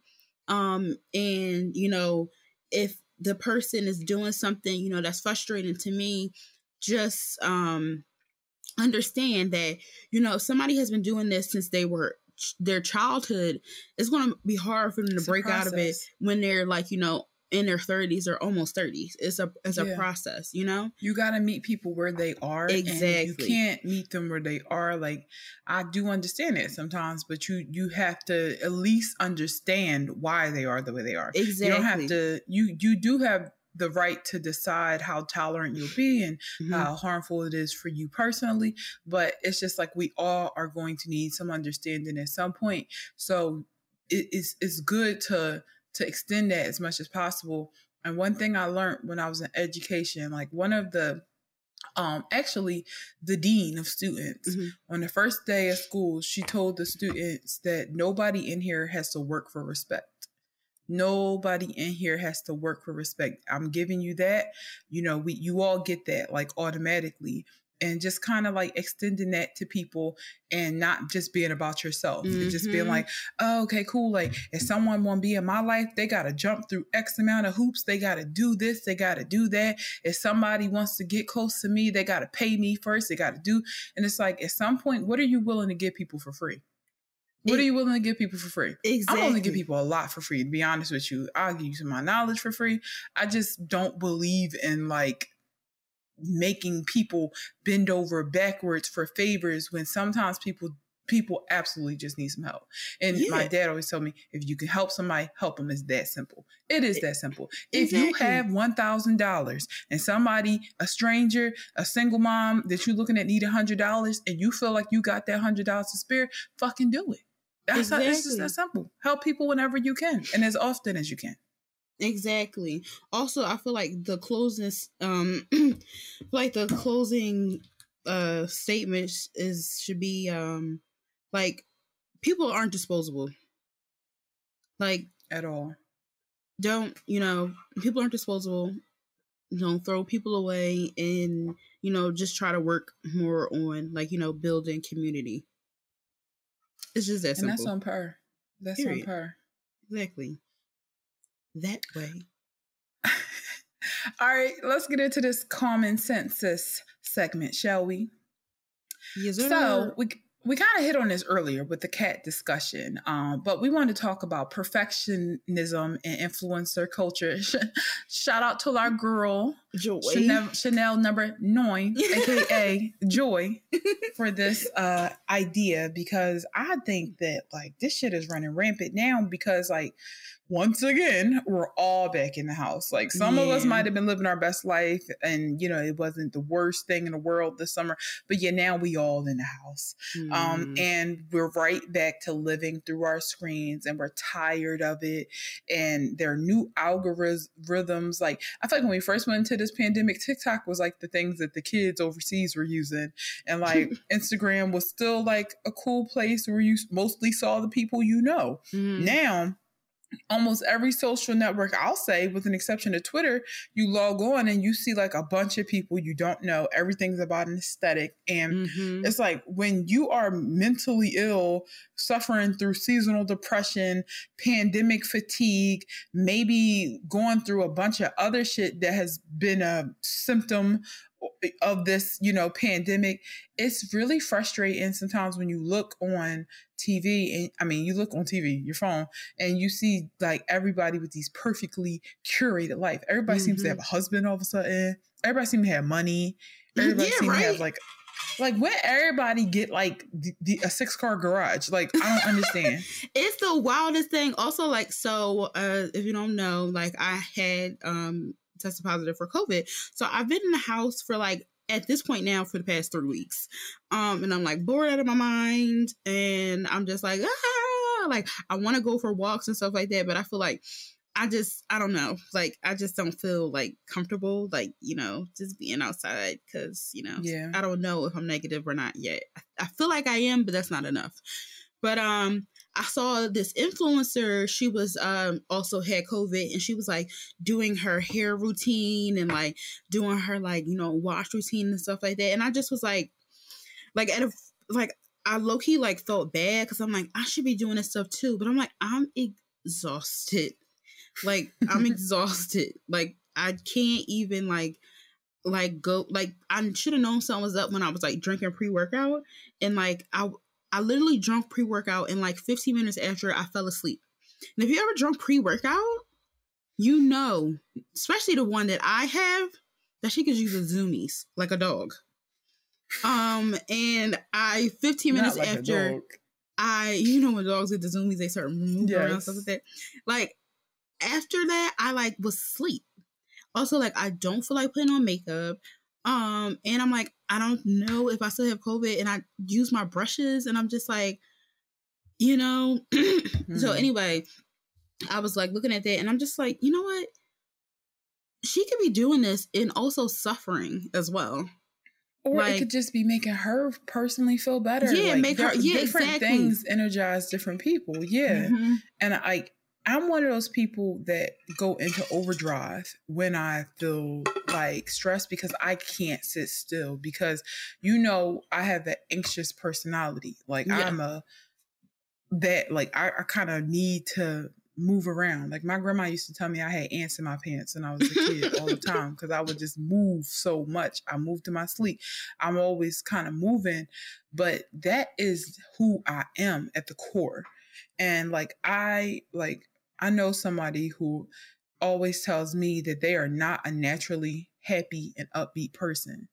um, and, you know, if the person is doing something, you know, that's frustrating to me, just um, understand that, you know, somebody has been doing this since they were their childhood it's going to be hard for them to it's break out of it when they're like you know in their 30s or almost 30s it's a it's a yeah. process you know? You got to meet people where they are exactly you can't meet them where they are like i do understand it sometimes but you you have to at least understand why they are the way they are. Exactly you don't have to you you do have the right to decide how tolerant you'll be and mm-hmm. how harmful it is for you personally but it's just like we all are going to need some understanding at some point so it, it's it's good to to extend that as much as possible. And one thing I learned when I was in education, like one of the um actually the dean of students mm-hmm. on the first day of school she told the students that nobody in here has to work for respect nobody in here has to work for respect. I'm giving you that. You know we you all get that like automatically. And just kind of like extending that to people and not just being about yourself mm-hmm. just being mm-hmm. like oh, okay cool. Like if someone want to be in my life they got to jump through x amount of hoops. They got to do this. They got to do that. If somebody wants to get close to me they got to pay me first. They got to do and it's like at some point what are you willing to give people for free what are you willing to give people for free? Exactly. I'm willing to give people a lot for free. To be honest with you, I'll give you some of my knowledge for free. I just don't believe in like making people bend over backwards for favors when sometimes people people absolutely just need some help. And yeah. my dad always told me, if you can help somebody, help them. It's that simple. It is that simple. Exactly. If you have one thousand dollars and somebody, a stranger, a single mom that you're looking at need a hundred dollars, and you feel like you got that hundred dollars to spare, fucking do it. That's exactly. how, it's just that simple. Help people whenever you can and as often as you can. Exactly. Also, I feel like the closing, um, like the closing uh statements is should be um like people aren't disposable. Like at all. Don't you know? People aren't disposable. Don't throw people away, and you know, just try to work more on like you know building community. It's just that and simple. that's on per. That's Period. on per. Exactly that way. All right, let's get into this common census segment, shall we? Yes, sir. So we we kind of hit on this earlier with the cat discussion, um, but we want to talk about perfectionism and influencer culture. Shout out to our girl Joy Chanel, Chanel number nine, aka Joy, for this uh, idea because I think that like this shit is running rampant now because like once again, we're all back in the house. Like some yeah. of us might have been living our best life and, you know, it wasn't the worst thing in the world this summer, but yeah, now we all in the house. Mm. Um, and we're right back to living through our screens and we're tired of it. And there are new algorithms. Like I feel like when we first went into this pandemic, TikTok was like the things that the kids overseas were using. And like Instagram was still like a cool place where you mostly saw the people you know. Mm. Now, almost every social network, I'll say, with an exception of Twitter, you log on and you see like a bunch of people you don't know. Everything's about an aesthetic. And mm-hmm. it's like when you are mentally ill, suffering through seasonal depression, pandemic fatigue, maybe going through a bunch of other shit that has been a symptom of this, you know, pandemic, it's really frustrating sometimes when you look on TV and I mean, you look on TV, your phone, and you see like everybody with these perfectly curated life. Everybody mm-hmm. seems to have mm-hmm. a husband all of a sudden. Everybody seems to have money. Everybody yeah, seems right? to have like like when everybody get like the, the, a six car garage like i don't understand it's the wildest thing also like so uh if you don't know like i had um tested positive for COVID. So I've been in the house for like at this point now for the past three weeks. Um, and I'm like bored out of my mind, and I'm just like, ah, like I want to go for walks and stuff like that, but I feel like I just I don't know, like I just don't feel like comfortable, like you know, just being outside because you know, yeah, I don't know if I'm negative or not yet. I, I feel like I am, but that's not enough. But um, I saw this influencer, she was um also had COVID and she was like doing her hair routine and like doing her like, you know, wash routine and stuff like that. And I just was like, like at a like I low key like felt bad because I'm like, I should be doing this stuff too. But I'm like, I'm exhausted. Like I'm exhausted. Like I can't even like like go like I should have known something was up when I was like drinking pre workout and like I I literally drunk pre workout and like 15 minutes after I fell asleep. And if you ever drunk pre workout, you know, especially the one that I have, that she gives you the zoomies like a dog. Um, and I 15 minutes like after I, you know, when dogs get the zoomies, they start moving yes. around stuff like that. Like after that, I like was asleep. Also, like I don't feel like putting on makeup. Um, and I'm like, I don't know if I still have COVID, and I use my brushes, and I'm just like, you know. mm-hmm. So anyway, I was like looking at that, and I'm just like, you know what? She could be doing this and also suffering as well. Or like, it could just be making her personally feel better. Yeah, like, make her yeah, different exactly. things energize different people. Yeah, mm-hmm. and I I'm one of those people that go into overdrive when I feel like stressed because I can't sit still because you know I have an anxious personality. Like yeah. I'm a that like I, I kind of need to move around. Like my grandma used to tell me I had ants in my pants when I was a kid all the time because I would just move so much. I moved to my sleep. I'm always kind of moving, but that is who I am at the core. And like I like I know somebody who always tells me that they are not a naturally happy and upbeat person.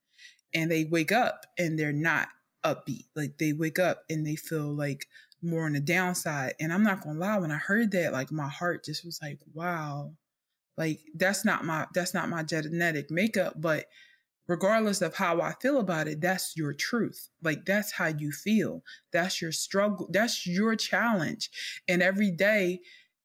And they wake up and they're not upbeat. Like they wake up and they feel like more on the downside. And I'm not gonna lie, when I heard that, like my heart just was like, wow, like that's not my that's not my genetic makeup, but regardless of how I feel about it, that's your truth. Like that's how you feel. That's your struggle. That's your challenge. And every day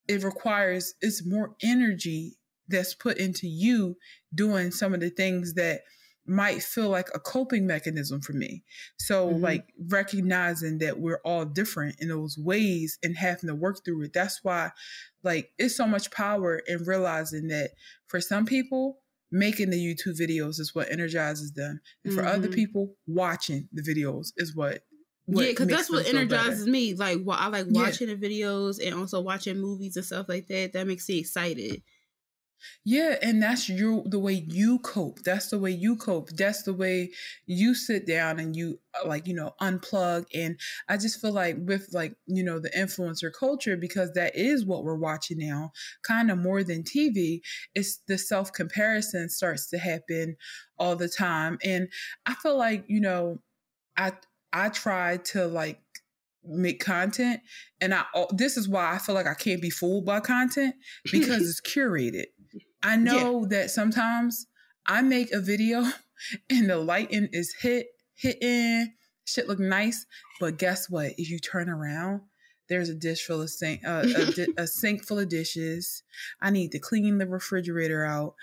it requires it's more energy that's put into you doing some of the things that might feel like a coping mechanism for me. So mm-hmm. like recognizing that we're all different in those ways and having to work through it. That's why like it's so much power in realizing that for some people making the YouTube videos is what energizes them. And for mm-hmm. other people watching the videos is what yeah, because that's what energizes me. Like, well, I like watching yeah. the videos and also watching movies and stuff like that. That makes me excited. Yeah, and that's your the way you cope. That's the way you cope. That's the way you sit down and you uh, like, you know, unplug and I just feel like with like, you know, the influencer culture because that is what we're watching now, kind of more than TV, it's the self-comparison starts to happen all the time and I feel like, you know, I I try to like make content and I this is why I feel like I can't be fooled by content because it's curated. I know yeah. that sometimes I make a video and the lighting is hit hitting shit look nice, but guess what? If you turn around, there's a dish full of sink, uh, a, di- a sink full of dishes. I need to clean the refrigerator out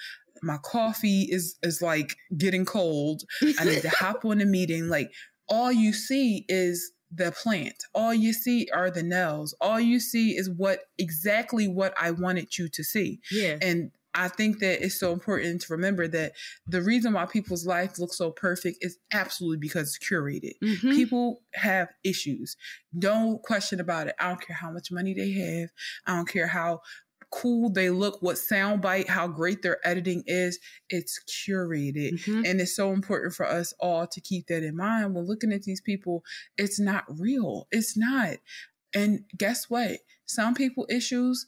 my coffee is is like getting cold. I need to hop on a meeting. Like all you see is the plant. All you see are the nails. All you see is what exactly what I wanted you to see. Yeah. And I think that it's so important to remember that the reason why people's life looks so perfect is absolutely because it's curated. Mm-hmm. People have issues. Don't question about it. I don't care how much money they have. I don't care how cool they look, what soundbite, how great their editing is. It's curated. Mhm. And it's so important for us all to keep that in mind when looking at these people. It's not real. It's not. And guess what? Some people issues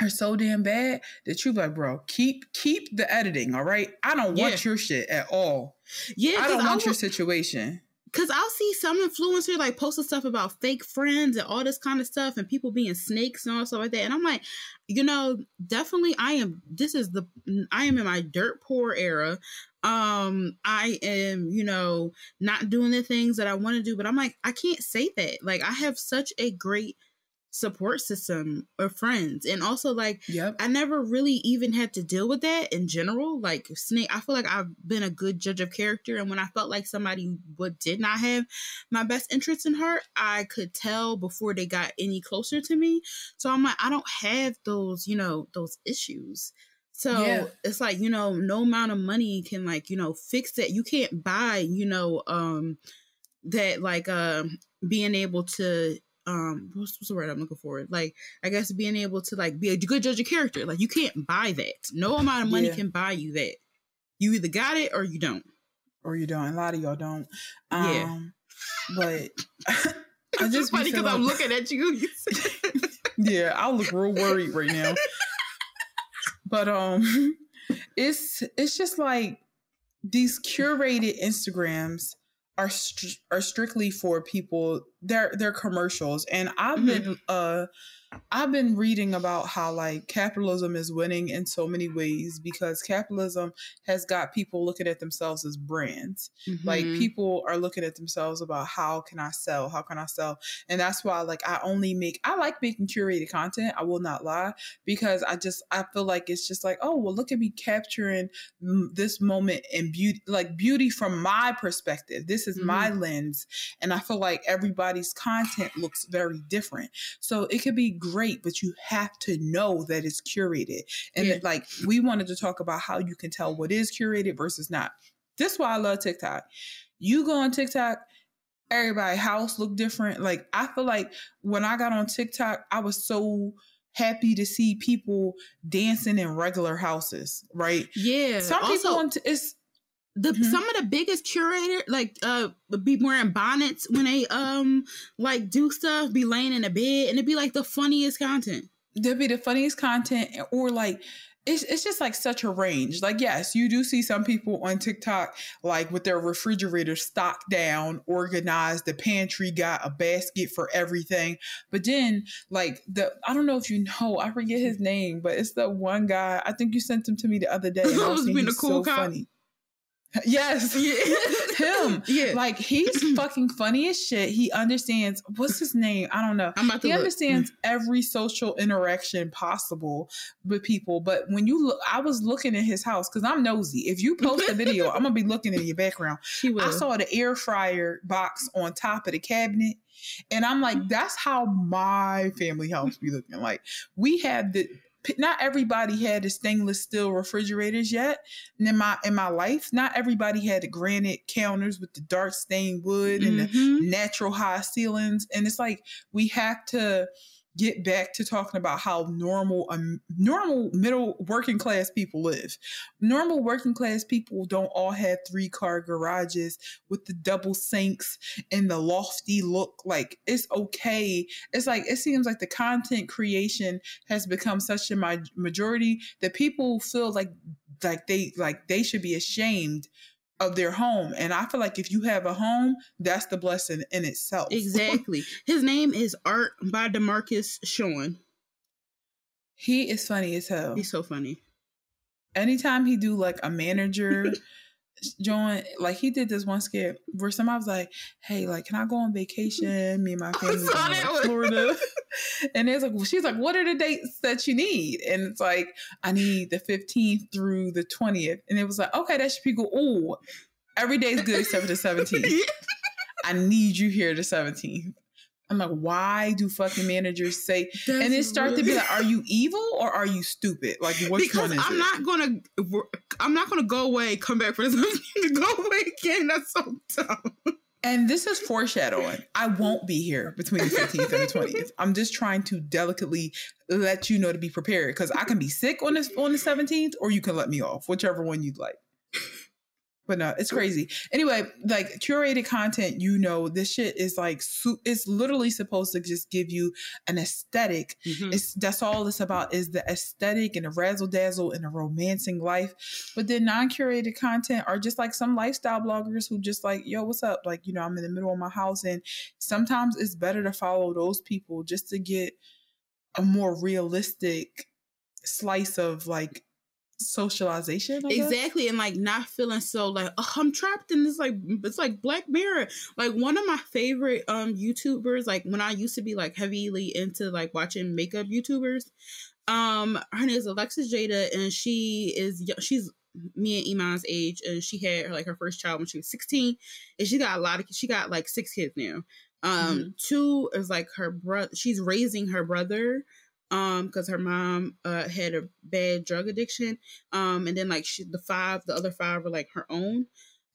are so damn bad that you're like, bro, keep keep the editing, all right? I don't want Yeah. your shit at all. Yeah, I don't want will- your situation. Cause I'll see some influencer like posting stuff about fake friends and all this kind of stuff and people being snakes and all stuff like that. And I'm like, you know, definitely I am this is the I am in my dirt poor era. Um, I am, you know, not doing the things that I want to do, but I'm like, I can't say that. Like I have such a great support system of friends. And also like Yep. I never really even had to deal with that in general. Like Snake, I feel like I've been a good judge of character, and when I felt like somebody would did not have my best interest in heart, I could tell before they got any closer to me. So I'm like, I don't have those, you know, those issues. So Yeah. it's like, you know, no amount of money can like, you know, fix that. You can't buy, you know, um that like um being able to um what's, what's the word I'm looking for? Like I guess being able to like be a good judge of character. Like you can't buy that. No amount of money Yeah. can buy you that. You either got it or you don't. Or you don't. A lot of y'all don't. Yeah. Um, but I It's just funny because I'm looking at you. yeah, I look real worried right now. but um it's it's just like these curated Instagrams are str- are strictly for people they're they're commercials and I've Mhm. been uh I've been reading about how like capitalism is winning in so many ways because capitalism has got people looking at themselves as brands. Like Mhm. people are looking at themselves about how can I sell? How can I sell? And that's why like I only make I like making curated content. I will not lie because I just I feel like it's just like, oh, well look at me capturing this moment in beauty like beauty from my perspective. This is my lens and I feel like everybody's content looks very different. So it could be great, but you have to know that it's curated. And Yeah. that, like we wanted to talk about how you can tell what is curated versus not. This is why I love TikTok. You go on TikTok, everybody house look different. Like I feel like when I got on TikTok, I was so happy to see people dancing in regular houses, right? yeah. Some also, people on t- it's the Mhm. some of the biggest curator like uh be wearing bonnets when they um like do stuff, be laying in a bed, and it'd be like the funniest content. there'd be the funniest content or like it's, it's just like such a range. Like, yes, you do see some people on TikTok, like with their refrigerator stocked down, organized, the pantry got a basket for everything. But then, like, the I don't know if you know, I forget his name, but it's the one guy. I think you sent him to me the other day. And I was being a cool so cop? funny. Yes, him. Yeah. Like he's fucking funny as shit. He understands what's his name? I don't know. I'm about to He look. understands mm. every social interaction possible with people. But when you look, I was looking at his house because I'm nosy. If you post a video, I'm gonna be looking in your background. I saw the air fryer box on top of the cabinet, and I'm like, mm. that's how my family house be looking. Like we had the. Not everybody had the stainless steel refrigerators yet. And in my in my life, not everybody had the granite counters with the dark stained wood and the Mhm. natural high ceilings and it's like we have to get back to talking about how normal um, normal middle working class people live. Normal working class people don't all have three car garages with the double sinks and the lofty look. Like it's okay. It's like it seems like the content creation has become such a majority that people feel like like they like they should be ashamed of their home. And I feel like if you have a home, that's the blessing in itself. Exactly. His name is Art by Demarcus Sean. he is funny as hell. He's so funny. Anytime he do like a manager joint, like he did this one skit where somebody was like, Hey, like, can I go on vacation? Me and my family going to. Florida. and it's like, well, she's like, what are the dates that you need? And it's like, I need the 15th through the 20th. And it was like, okay, that should be good. Oh, every day is good except for the 17th. I need you here the 17th. I'm like, why do fucking managers say? and it starts to be like, are you evil or are you stupid? Like, which because one is I'm it? not gonna, I'm not gonna go away, come back for this, go away again. That's so dumb. And this is foreshadowing. I won't be here between the 15th and the 20th. I'm just trying to delicately let you know to be prepared because I can be sick on this on the 17th, or you can let me off, whichever one you'd like. But no, it's crazy. Anyway, like curated content, you know, this shit is like it's literally supposed to just give you an esthetic Mhm. It's that's all it's about is the aesthetic and the razzle dazzle and the romancing life. But then non-curated content are just like some lifestyle bloggers who just like, yo, what's up? Like, you know, I'm in the middle of my house, and sometimes it's better to follow those people just to get a more realistic slice of like socialization. Exactly, and like not feeling so like oh, I'm trapped in this like it's like Black Mirror. Like one of my favorite um YouTubers, like when I used to be like heavily into like watching makeup YouTubers, um her name is Alexis Jada, and she is she's me and Iman's age, and she had like her first child when she was 16, and she got a lot of she got like six kids now. Um, two is like her brother. She's raising her brother um because her mom uh had a bad drug addiction um and then like she the five the other five were like her own.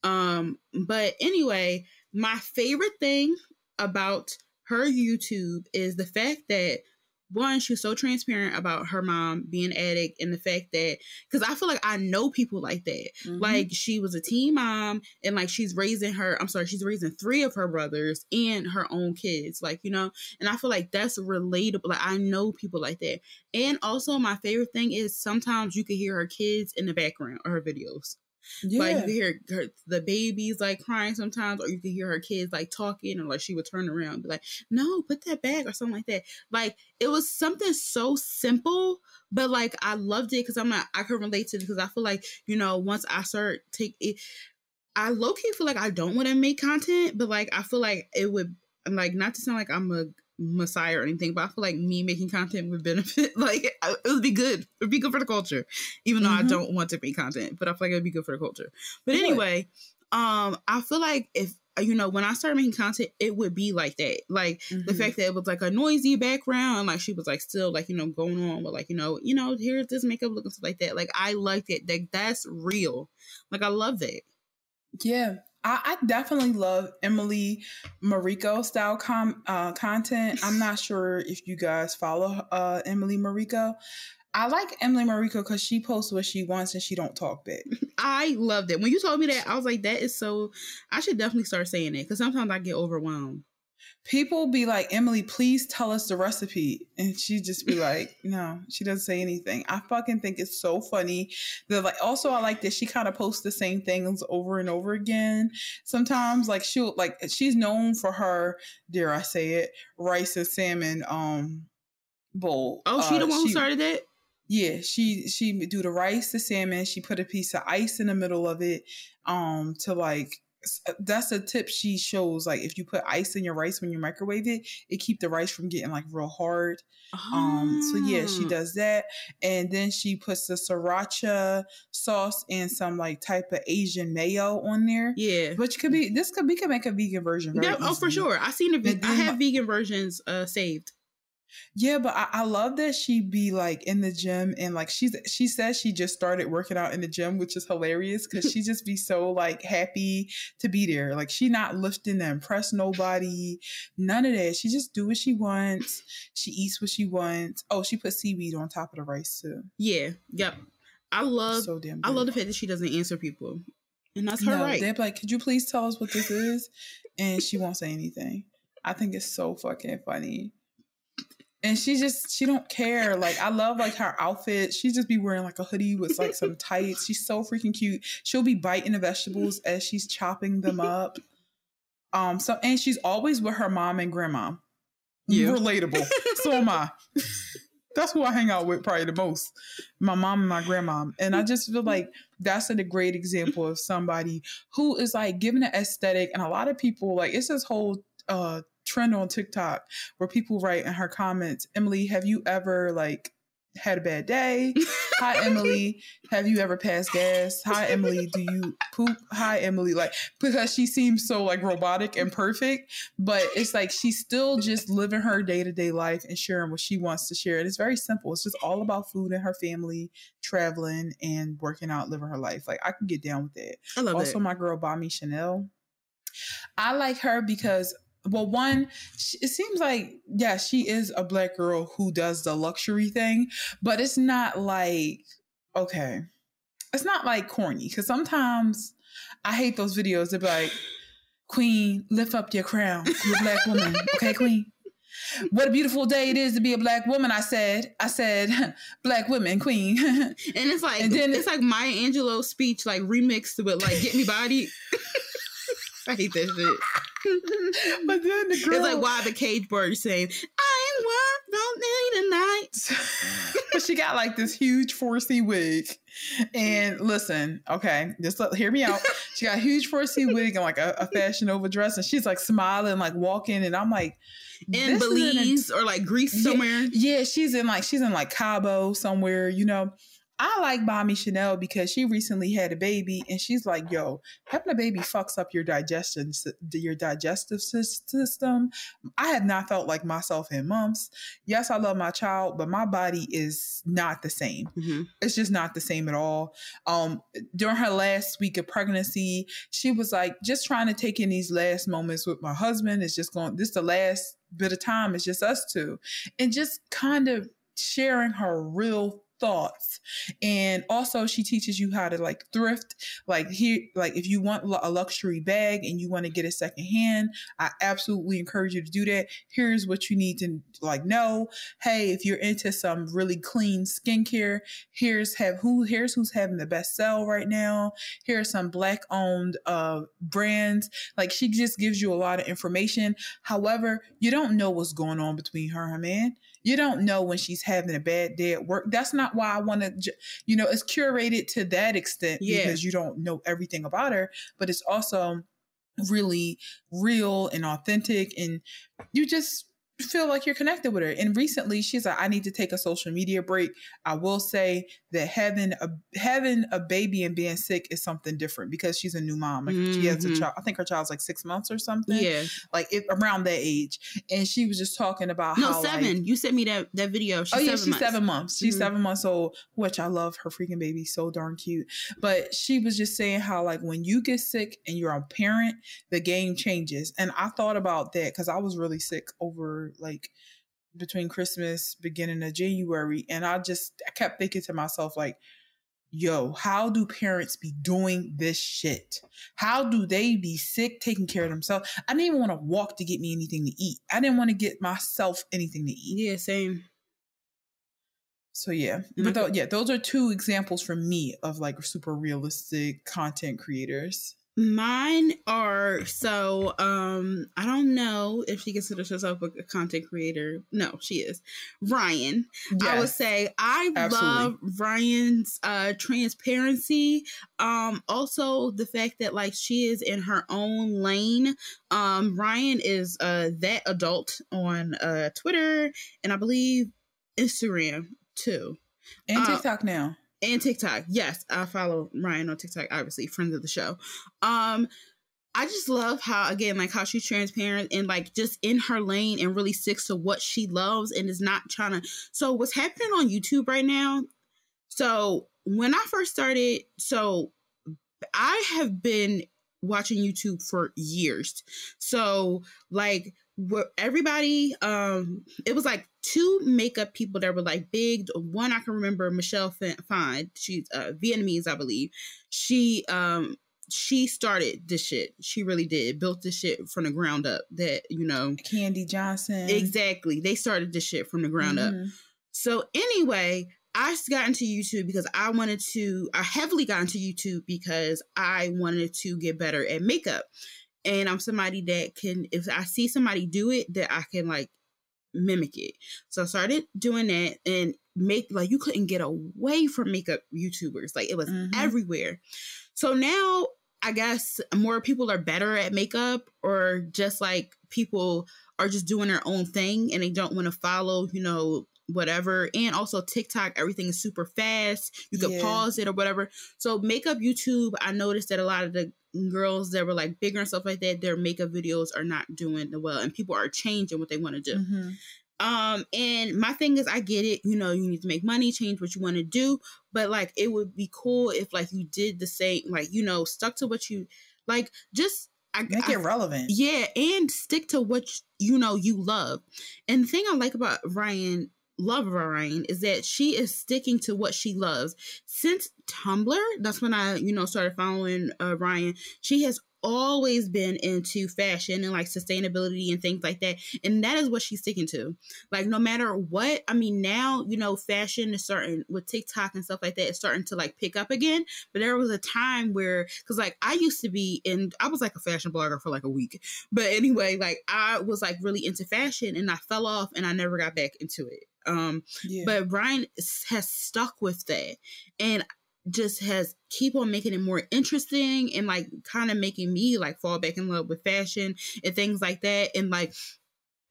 Um but anyway my favorite thing about her youtube is the fact that one she was so transparent about her mom being an addict and the fact that because i feel like i know people like that. Mhm. like she was a teen mom and like she's raising her i'm sorry she's raising three of her brothers and her own kids like you know? And i feel like that's relatable like i know people like that. And also my favorite thing is sometimes you can hear her kids in the background or her videos yeah. like you can hear her, the babies like crying sometimes or you can hear her kids like talking or like she would turn around and be like no put that back or something like that like it was something so simple but like i loved it because i'm not i could relate to it because i feel like you know once i start take it i low-key feel like i don't want to make content but like i feel like it would I'm like not to sound like i'm a messiah or anything but i feel like me making content would benefit like it would be good. It would be good for the culture even though i Mhm. don't want to make content but i feel like it would be good for the culture. But It would. anyway um i feel like if you know when i started making content it would be like that. Like the Mhm. fact that it was like a noisy background like she was like still like you know going on with like you know you know here's this makeup look and stuff like that. Like i liked it. Like that's real. Like i love that. Yeah, I, I definitely love Emily Mariko style com, uh, content. I'm not sure if you guys follow uh, Emily Mariko. I like Emily Mariko because she posts what she wants and she don't talk back. i loved it when you told me that i was like that is so i should definitely start saying it because sometimes i get overwhelmed People be like, Emily, please tell us the recipe. And she just be like, no, she doesn't say anything. I fucking think it's so funny. That like also I like that she kind of posts the same things over and over again. Sometimes like she'll like she's known for her, dare I say it, rice and salmon um bowl. oh she Uh, the one who started it? yeah, she she do the rice, the salmon. She put a piece of ice in the middle of it, um, to like that's a tip she shows. Like if you put ice in your rice when you microwave it, it keep the rice from getting like real hard. Um, so yeah, she Ah. does that, and then she puts the sriracha sauce and some like type of Asian mayo on there. yeah Which could be this could we could make a vegan version. Yeah, oh for sure i seen it And i have vegan versions uh saved Yeah, but I, I love that she be like in the gym and like she's she says she just started working out in the gym, which is hilarious because she just be so like happy to be there. Like she not lifting to impress nobody, none of that. She just do what she wants. She eats what she wants. Oh, she put seaweed on top of the rice too. yeah yep i love so damn. i love the fact that she doesn't answer people and that's her no, right They're like, could you please tell us what this is? And she won't say anything. I think it's so fucking funny. And she just she don't care. Like I love like her outfit. She just be wearing like a hoodie with like some tights. She's so freaking cute. She'll be biting the vegetables as she's chopping them up. Um so and she's always with her mom and grandma. Yeah. Relatable. so am I. That's who I hang out with probably the most. My mom and my grandma. And I just feel like that's a great example of somebody who is like given an aesthetic. And a lot of people, like, it's this whole uh, trend on TikTok where people write in her comments, Emily, have you ever like had a bad day? Hi, Emily. Have you ever passed gas? Hi, Emily. Do you poop? Hi, Emily. Like, because she seems so like robotic and perfect, but it's like she's still just living her day to day life and sharing what she wants to share. And it's very simple. It's just all about food and her family, traveling and working out, living her life. Like, I can get down with that. i love Also, it Also, my girl, Bami Chanel. I like her because well one it seems like yeah she is a black girl who does the luxury thing but it's not like okay it's not like corny because sometimes i hate those videos they're like queen lift up your crown you're a black woman okay queen what a beautiful day it is to be a black woman. I said, I said, black women, queen. and it's like, and then it's like Maya Angelou's speech, like remixed with like "Get Me Bodied." I hate that shit. But then the girl, it's like why the cage bird saying, "I ain't work, don't need a night." but she got like this huge 4C wig, and listen, okay, just let, hear me out. She got a huge 4C wig and like a, a fashion over dress, and she's like smiling, like walking, and I'm like in Belize a, or like Greece somewhere. Yeah, yeah, she's in like she's in like Cabo somewhere, you know. I like Mommy Chanel because she recently had a baby and she's like, yo, having a baby fucks up your digestion, your digestive system. I have not felt like myself in months. Yes, I love my child, but my body is not the same. Mm-hmm. It's just not the same at all. Um, during her last week of pregnancy, she was like, just trying to take in these last moments with my husband. It's just going, this is the last bit of time. It's just us two. And just kind of sharing her real thoughts. And also she teaches you how to like thrift. Like here like if you want a luxury bag and you want to get a second hand i absolutely encourage you to do that. Here's what you need to like know. Hey if you're into some really clean skincare here's have who here's who's having the best sell right now. Here's some black owned uh brands. Like she just gives you a lot of information. However you don't know what's going on between her and her man you don't know when she's having a bad day at work. That's not why I want to, you know, it's curated to that extent yeah. because you don't know everything about her, but it's also really real and authentic. And you just, feel like you're connected with her. And recently she's like, I need to take a social media break. I will say that having a having a baby and being sick is something different because she's a new mom. Like mm-hmm. she has a mm-hmm. child. I think her child's like six months or something. Yeah. Like it, around that age. And she was just talking about no, how seven. Like, you sent me that that video. She's oh yeah, she's months. seven months. She's mm-hmm. seven months old, which I love her freaking baby. So darn cute. But she was just saying how like when you get sick and you're a parent, the game changes. And I thought about that because I was really sick over like between Christmas, beginning of January. And I just I kept thinking to myself, like, yo, how do parents be doing this shit? How do they be sick, taking care of themselves? I didn't even want to walk to get me anything to eat. I didn't want to get myself anything to eat. Yeah, same. So yeah, but th- yeah, those are two examples for me of like super realistic content creators. Mine are so um I don't know if she considers herself a, a content creator. No, she is. Ryan. Yes. I would say I Absolutely. love Ryan's uh transparency. Um also the fact that like she is in her own lane. Um Ryan is uh that adult on uh Twitter and I believe Instagram too. And uh, TikTok uh, now and TikTok. Yes, I follow Ryan on TikTok, obviously, friends of the show. Um, I just love how again, like how she's transparent and like just in her lane and really sticks to what she loves and is not trying to. So what's happening on YouTube right now? So when I first started, so I have been watching YouTube for years. So like everybody um it was like two makeup people that were like big. One i can remember Michelle Phan. She's uh vietnamese i believe. She um she started this shit. She really did. Built this shit from the ground up that you know. Kandee Johnson. Exactly. They started this shit from the ground mm-hmm. up so anyway I got into YouTube because I wanted to, I heavily got into YouTube because I wanted to get better at makeup and I'm somebody that can if I see somebody do it that I can like mimic it. So I started doing that and make like you couldn't get away from makeup YouTubers. Like it was mm-hmm. everywhere. So now I guess more people are better at makeup or just like people are just doing their own thing and they don't want to follow, you know, whatever. And also TikTok, everything is super fast. You can yeah. pause it or whatever. So makeup YouTube, I noticed that a lot of the girls that were like bigger and stuff like that, their makeup videos are not doing well, and people are changing what they want to do. Mm-hmm. Um, and my thing is, I get it. You know, you need to make money, change what you want to do, but like, it would be cool if like you did the same, like you know, stuck to what you like. Just I, make I, it relevant. Yeah, and stick to what you know you love. And the thing I like about Ryan love Ryan is that she is sticking to what she loves. Since Tumblr, that's when I, you know, started following uh, Ryan. She has always been into fashion and like sustainability and things like that. And that is what she's sticking to. Like no matter what, I mean now, you know, fashion is starting with TikTok and stuff like that, it's starting to like pick up again. But there was a time where cause like I used to be in I was like a fashion blogger for like a week. But anyway, like I was like really into fashion and I fell off and I never got back into it. Um yeah. but Ryan has stuck with that. And just has keep on making it more interesting and like kind of making me like fall back in love with fashion and things like that and like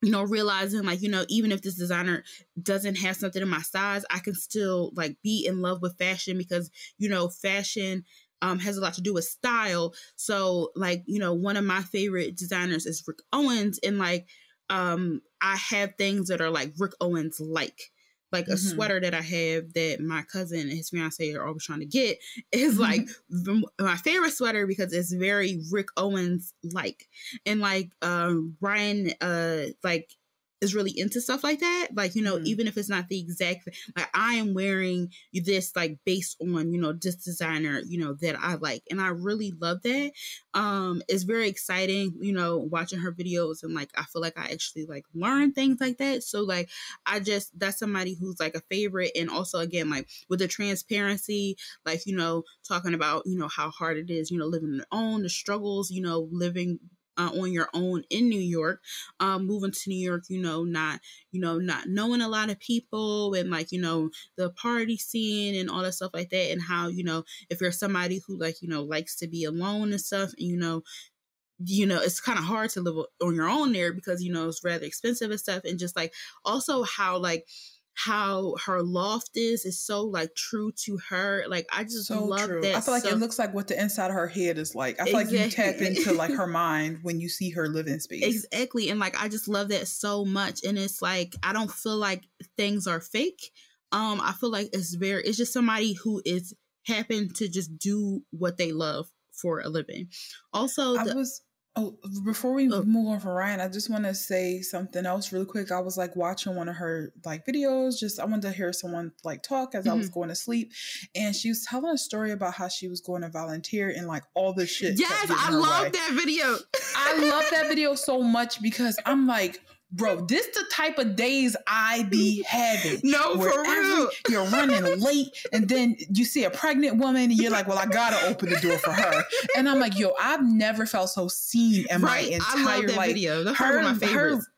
you know realizing like you know even if this designer doesn't have something in my size i can still like be in love with fashion because you know fashion um, has a lot to do with style so like you know one of my favorite designers is rick owens and like um i have things that are like rick owens like like a mm-hmm. sweater that I have that my cousin and his fiance are always trying to get is mm-hmm. like my favorite sweater because it's very Rick Owens like. And like um Ryan uh like is really into stuff like that like you know mm-hmm. even if it's not the exact like i am wearing this like based on you know this designer you know that i like and i really love that um it's very exciting you know watching her videos and like i feel like i actually like learn things like that so like i just that's somebody who's like a favorite and also again like with the transparency like you know talking about you know how hard it is you know living on your own the struggles you know living uh, on your own in New York, um, moving to New York, you know, not, you know, not knowing a lot of people and like, you know, the party scene and all that stuff like that. And how, you know, if you're somebody who like, you know, likes to be alone and stuff, and, you know, you know it's kind of hard to live on your own there because you know it's rather expensive and stuff and just like also how like how her loft is is so like true to her. Like I just so love true. that. I feel like so- it looks like what the inside of her head is like. I feel exactly. like you tap into like her mind when you see her living space. Exactly. And like I just love that so much. And it's like I don't feel like things are fake. Um, I feel like it's very it's just somebody who is happen to just do what they love for a living. Also, the, I was Oh, before we oh. move on from Ryan, I just want to say something else really quick. I was like watching one of her like videos. Just I wanted to hear someone like talk as mm-hmm. I was mm-hmm. going to sleep, and she was telling a story about how she was going to volunteer and like all this shit. Yes, I love that video. I love that video so much because I'm like, bro, this the type of days I be having. No, for real. You're running late, and then you see a pregnant woman, and you're like, "Well, I gotta open the door for her." And I'm like, "Yo, I've never felt so seen in right. my entire I love that life." Video. That's her, one of my favorites. Her,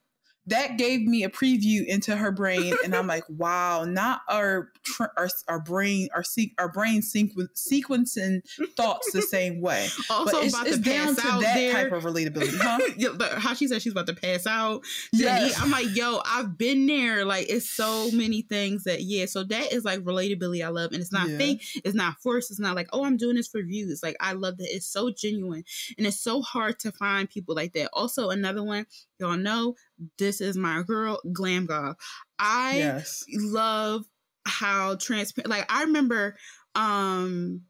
that gave me a preview into her brain and i'm like wow not our our, our brain our our brain sequ- sequencing thoughts the same way. Also but it's, about it's to down to that there. type of relatability huh? Yeah, how she said she's about to pass out yeah i'm like yo i've been there. Like it's so many things that yeah so that is like relatability i love and it's not yeah. fake it's not forced it's not like oh i'm doing this for views. Like i love that it's so genuine and it's so hard to find people like that. Also another one y'all know this is my girl, Glam Goth. I yes. love how transparent. Like I remember, um,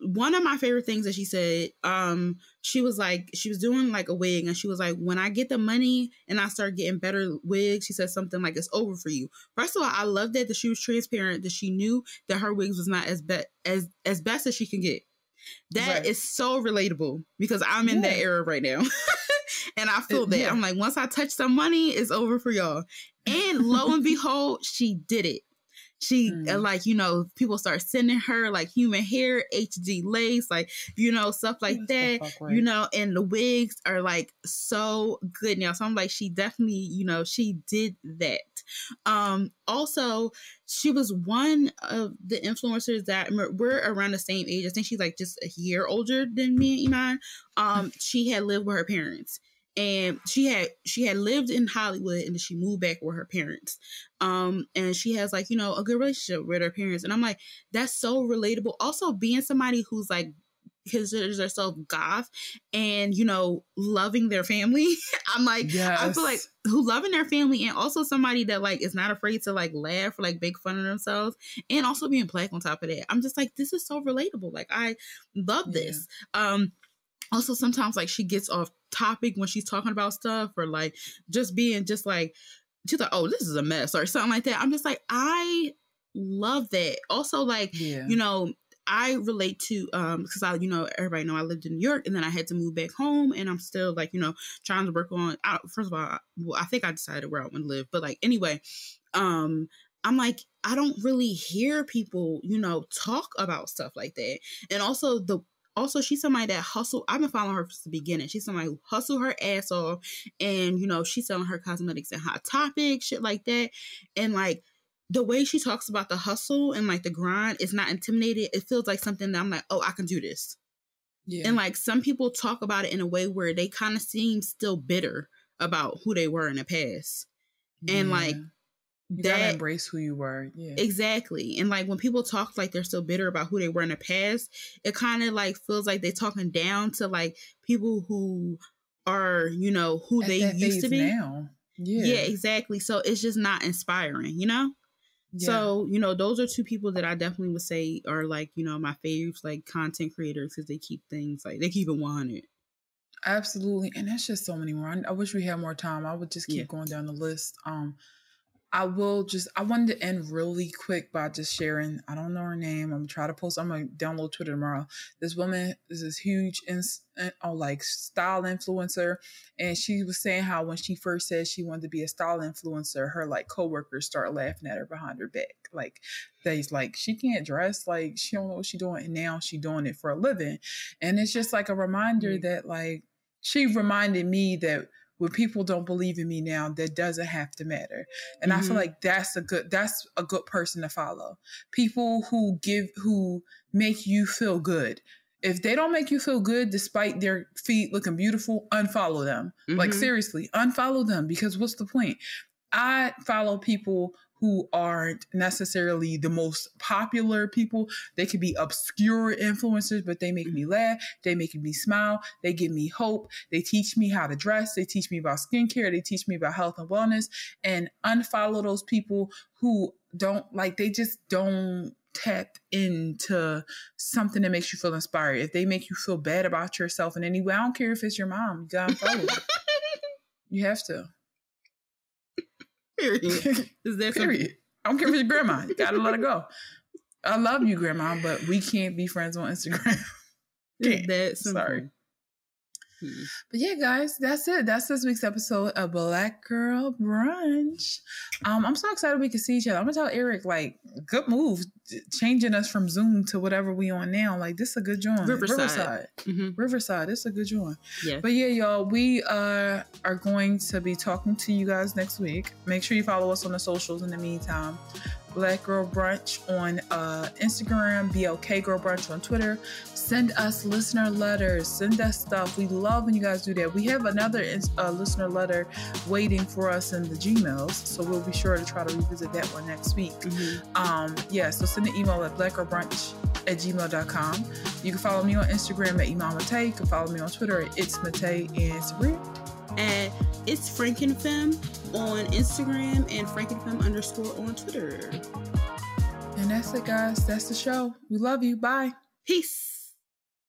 one of my favorite things that she said, um, she was like, she was doing like a wig, and she was like, when I get the money and I start getting better wigs, she said something like, "It's over for you." First of all, I love that that she was transparent, that she knew that her wigs was not as be- as as best as she can get. That right. is so relatable because I'm in yeah. that era right now. and I feel that. Yeah. I'm like, once I touch some money, it's over for y'all. And lo and behold, she did it. She uh, mm. like you know people start sending her like human hair, HD lace, like you know stuff like that. Right. You know, and the wigs are like so good now. So I'm like, she definitely you know she did that. Um, also, she was one of the influencers that we're around the same age. I think she's like just a year older than me and Iman. Um, she had lived with her parents and she had she had lived in Hollywood and then she moved back with her parents. Um, and she has like you know a good relationship with her parents, and I'm like that's so relatable. Also, being somebody who's like considers herself goth and you know loving their family i'm like yes. i feel like who loving their family and also somebody that like is not afraid to like laugh or like make fun of themselves and also being black on top of that i'm just like this is so relatable like i love this yeah. um also sometimes like she gets off topic when she's talking about stuff or like just being just like she's like oh this is a mess or something like that. I'm just like i love that. Also like Yeah. you know i relate to um because i you know everybody know i lived in new york and then i had to move back home and i'm still like you know trying to work on I, first of all I, well, I think i decided where i want to live but like anyway um i'm like i don't really hear people you know talk about stuff like that. And also the also she's somebody that hustle i've been following her since the beginning. She's somebody who hustle her ass off and you know she's selling her cosmetics and hot topic shit like that. And like the way she talks about the hustle and like the grind is not intimidated it feels like something that i'm like oh i can do this. Yeah. and like some people talk about it in a way where they kind of seem still bitter about who they were in the past. And, like, you gotta that embrace who you were. Yeah. Exactly. And like when people talk like they're so bitter about who they were in the past, it kind of like feels like they're talking down to like people who are, you know, who At they used to be. now. Yeah. Yeah. exactly. So it's just not inspiring, you know? Yeah. So, you know, those are two people that I definitely would say are like, you know, my faves, like content creators, because they keep things like they keep it 100. Absolutely, and that's just so many more. I, I wish we had more time. I would just keep Yeah. going down the list. Um, I will just. I wanted to end really quick by just sharing. I don't know her name. I'm gonna try to post. I'm gonna download Twitter tomorrow. This woman is this huge, ins, uh, oh, like style influencer, and she was saying how when she first said she wanted to be a style influencer, her like coworkers start laughing at her behind her back. Like they's like she can't dress, like she don't know what she's doing, and now she doing it for a living, and it's just like a reminder Mm. that like she reminded me that when people don't believe in me now, that doesn't have to matter. And I feel Mhm. like that's a good that's a good person to follow. People who give who make you feel good. If they don't make you feel good despite their feet looking beautiful, unfollow them. Like Mhm. seriously, unfollow them because what's the point? I follow people who aren't necessarily the most popular people. They could be obscure influencers, but they make me mm-hmm. laugh. They make me smile. They give me hope. They teach me how to dress. They teach me about skincare. They teach me about health and wellness. And unfollow those people who don't like, they just don't tap into something that makes you feel inspired. If they make you feel bad about yourself in any way, I don't care if it's your mom, you gotta unfollow. You have to. Period. Is there some Period. I don't care if it's your grandma. You gotta let it go. I love you, grandma, but we can't be friends on Instagram. Can't. that simple? Sorry. Hmm. But yeah, guys, that's it. That's this week's episode of Black Girl Brunch. Um, I'm so excited we can see each other. I'm gonna tell Eric, like, good move, changing us from Zoom to whatever we on now. Like, this is a good joint. Riverside. Riverside. Mhm. Riverside. This is a good joint. Yeah. But yeah, y'all, we uh, are going to be talking to you guys next week. Make sure you follow us on the socials in the meantime. Black Girl Brunch on uh, Instagram, BLK Girl Brunch on Twitter. Send us listener letters. Send us stuff. We love when you guys do that. We have another uh, listener letter waiting for us in the Gmails, so we'll be sure to try to revisit that one next week. Mhm. Um, yeah, so send an email at blackgirlbrunch at gmail.com. You can follow me on Instagram at Iman Matei. You can follow me on Twitter at It's Matei and Sabria. And it's Frankenfem on Instagram and Frankenfem underscore on Twitter. And that's it, guys. That's the show. We love you. Bye. Peace.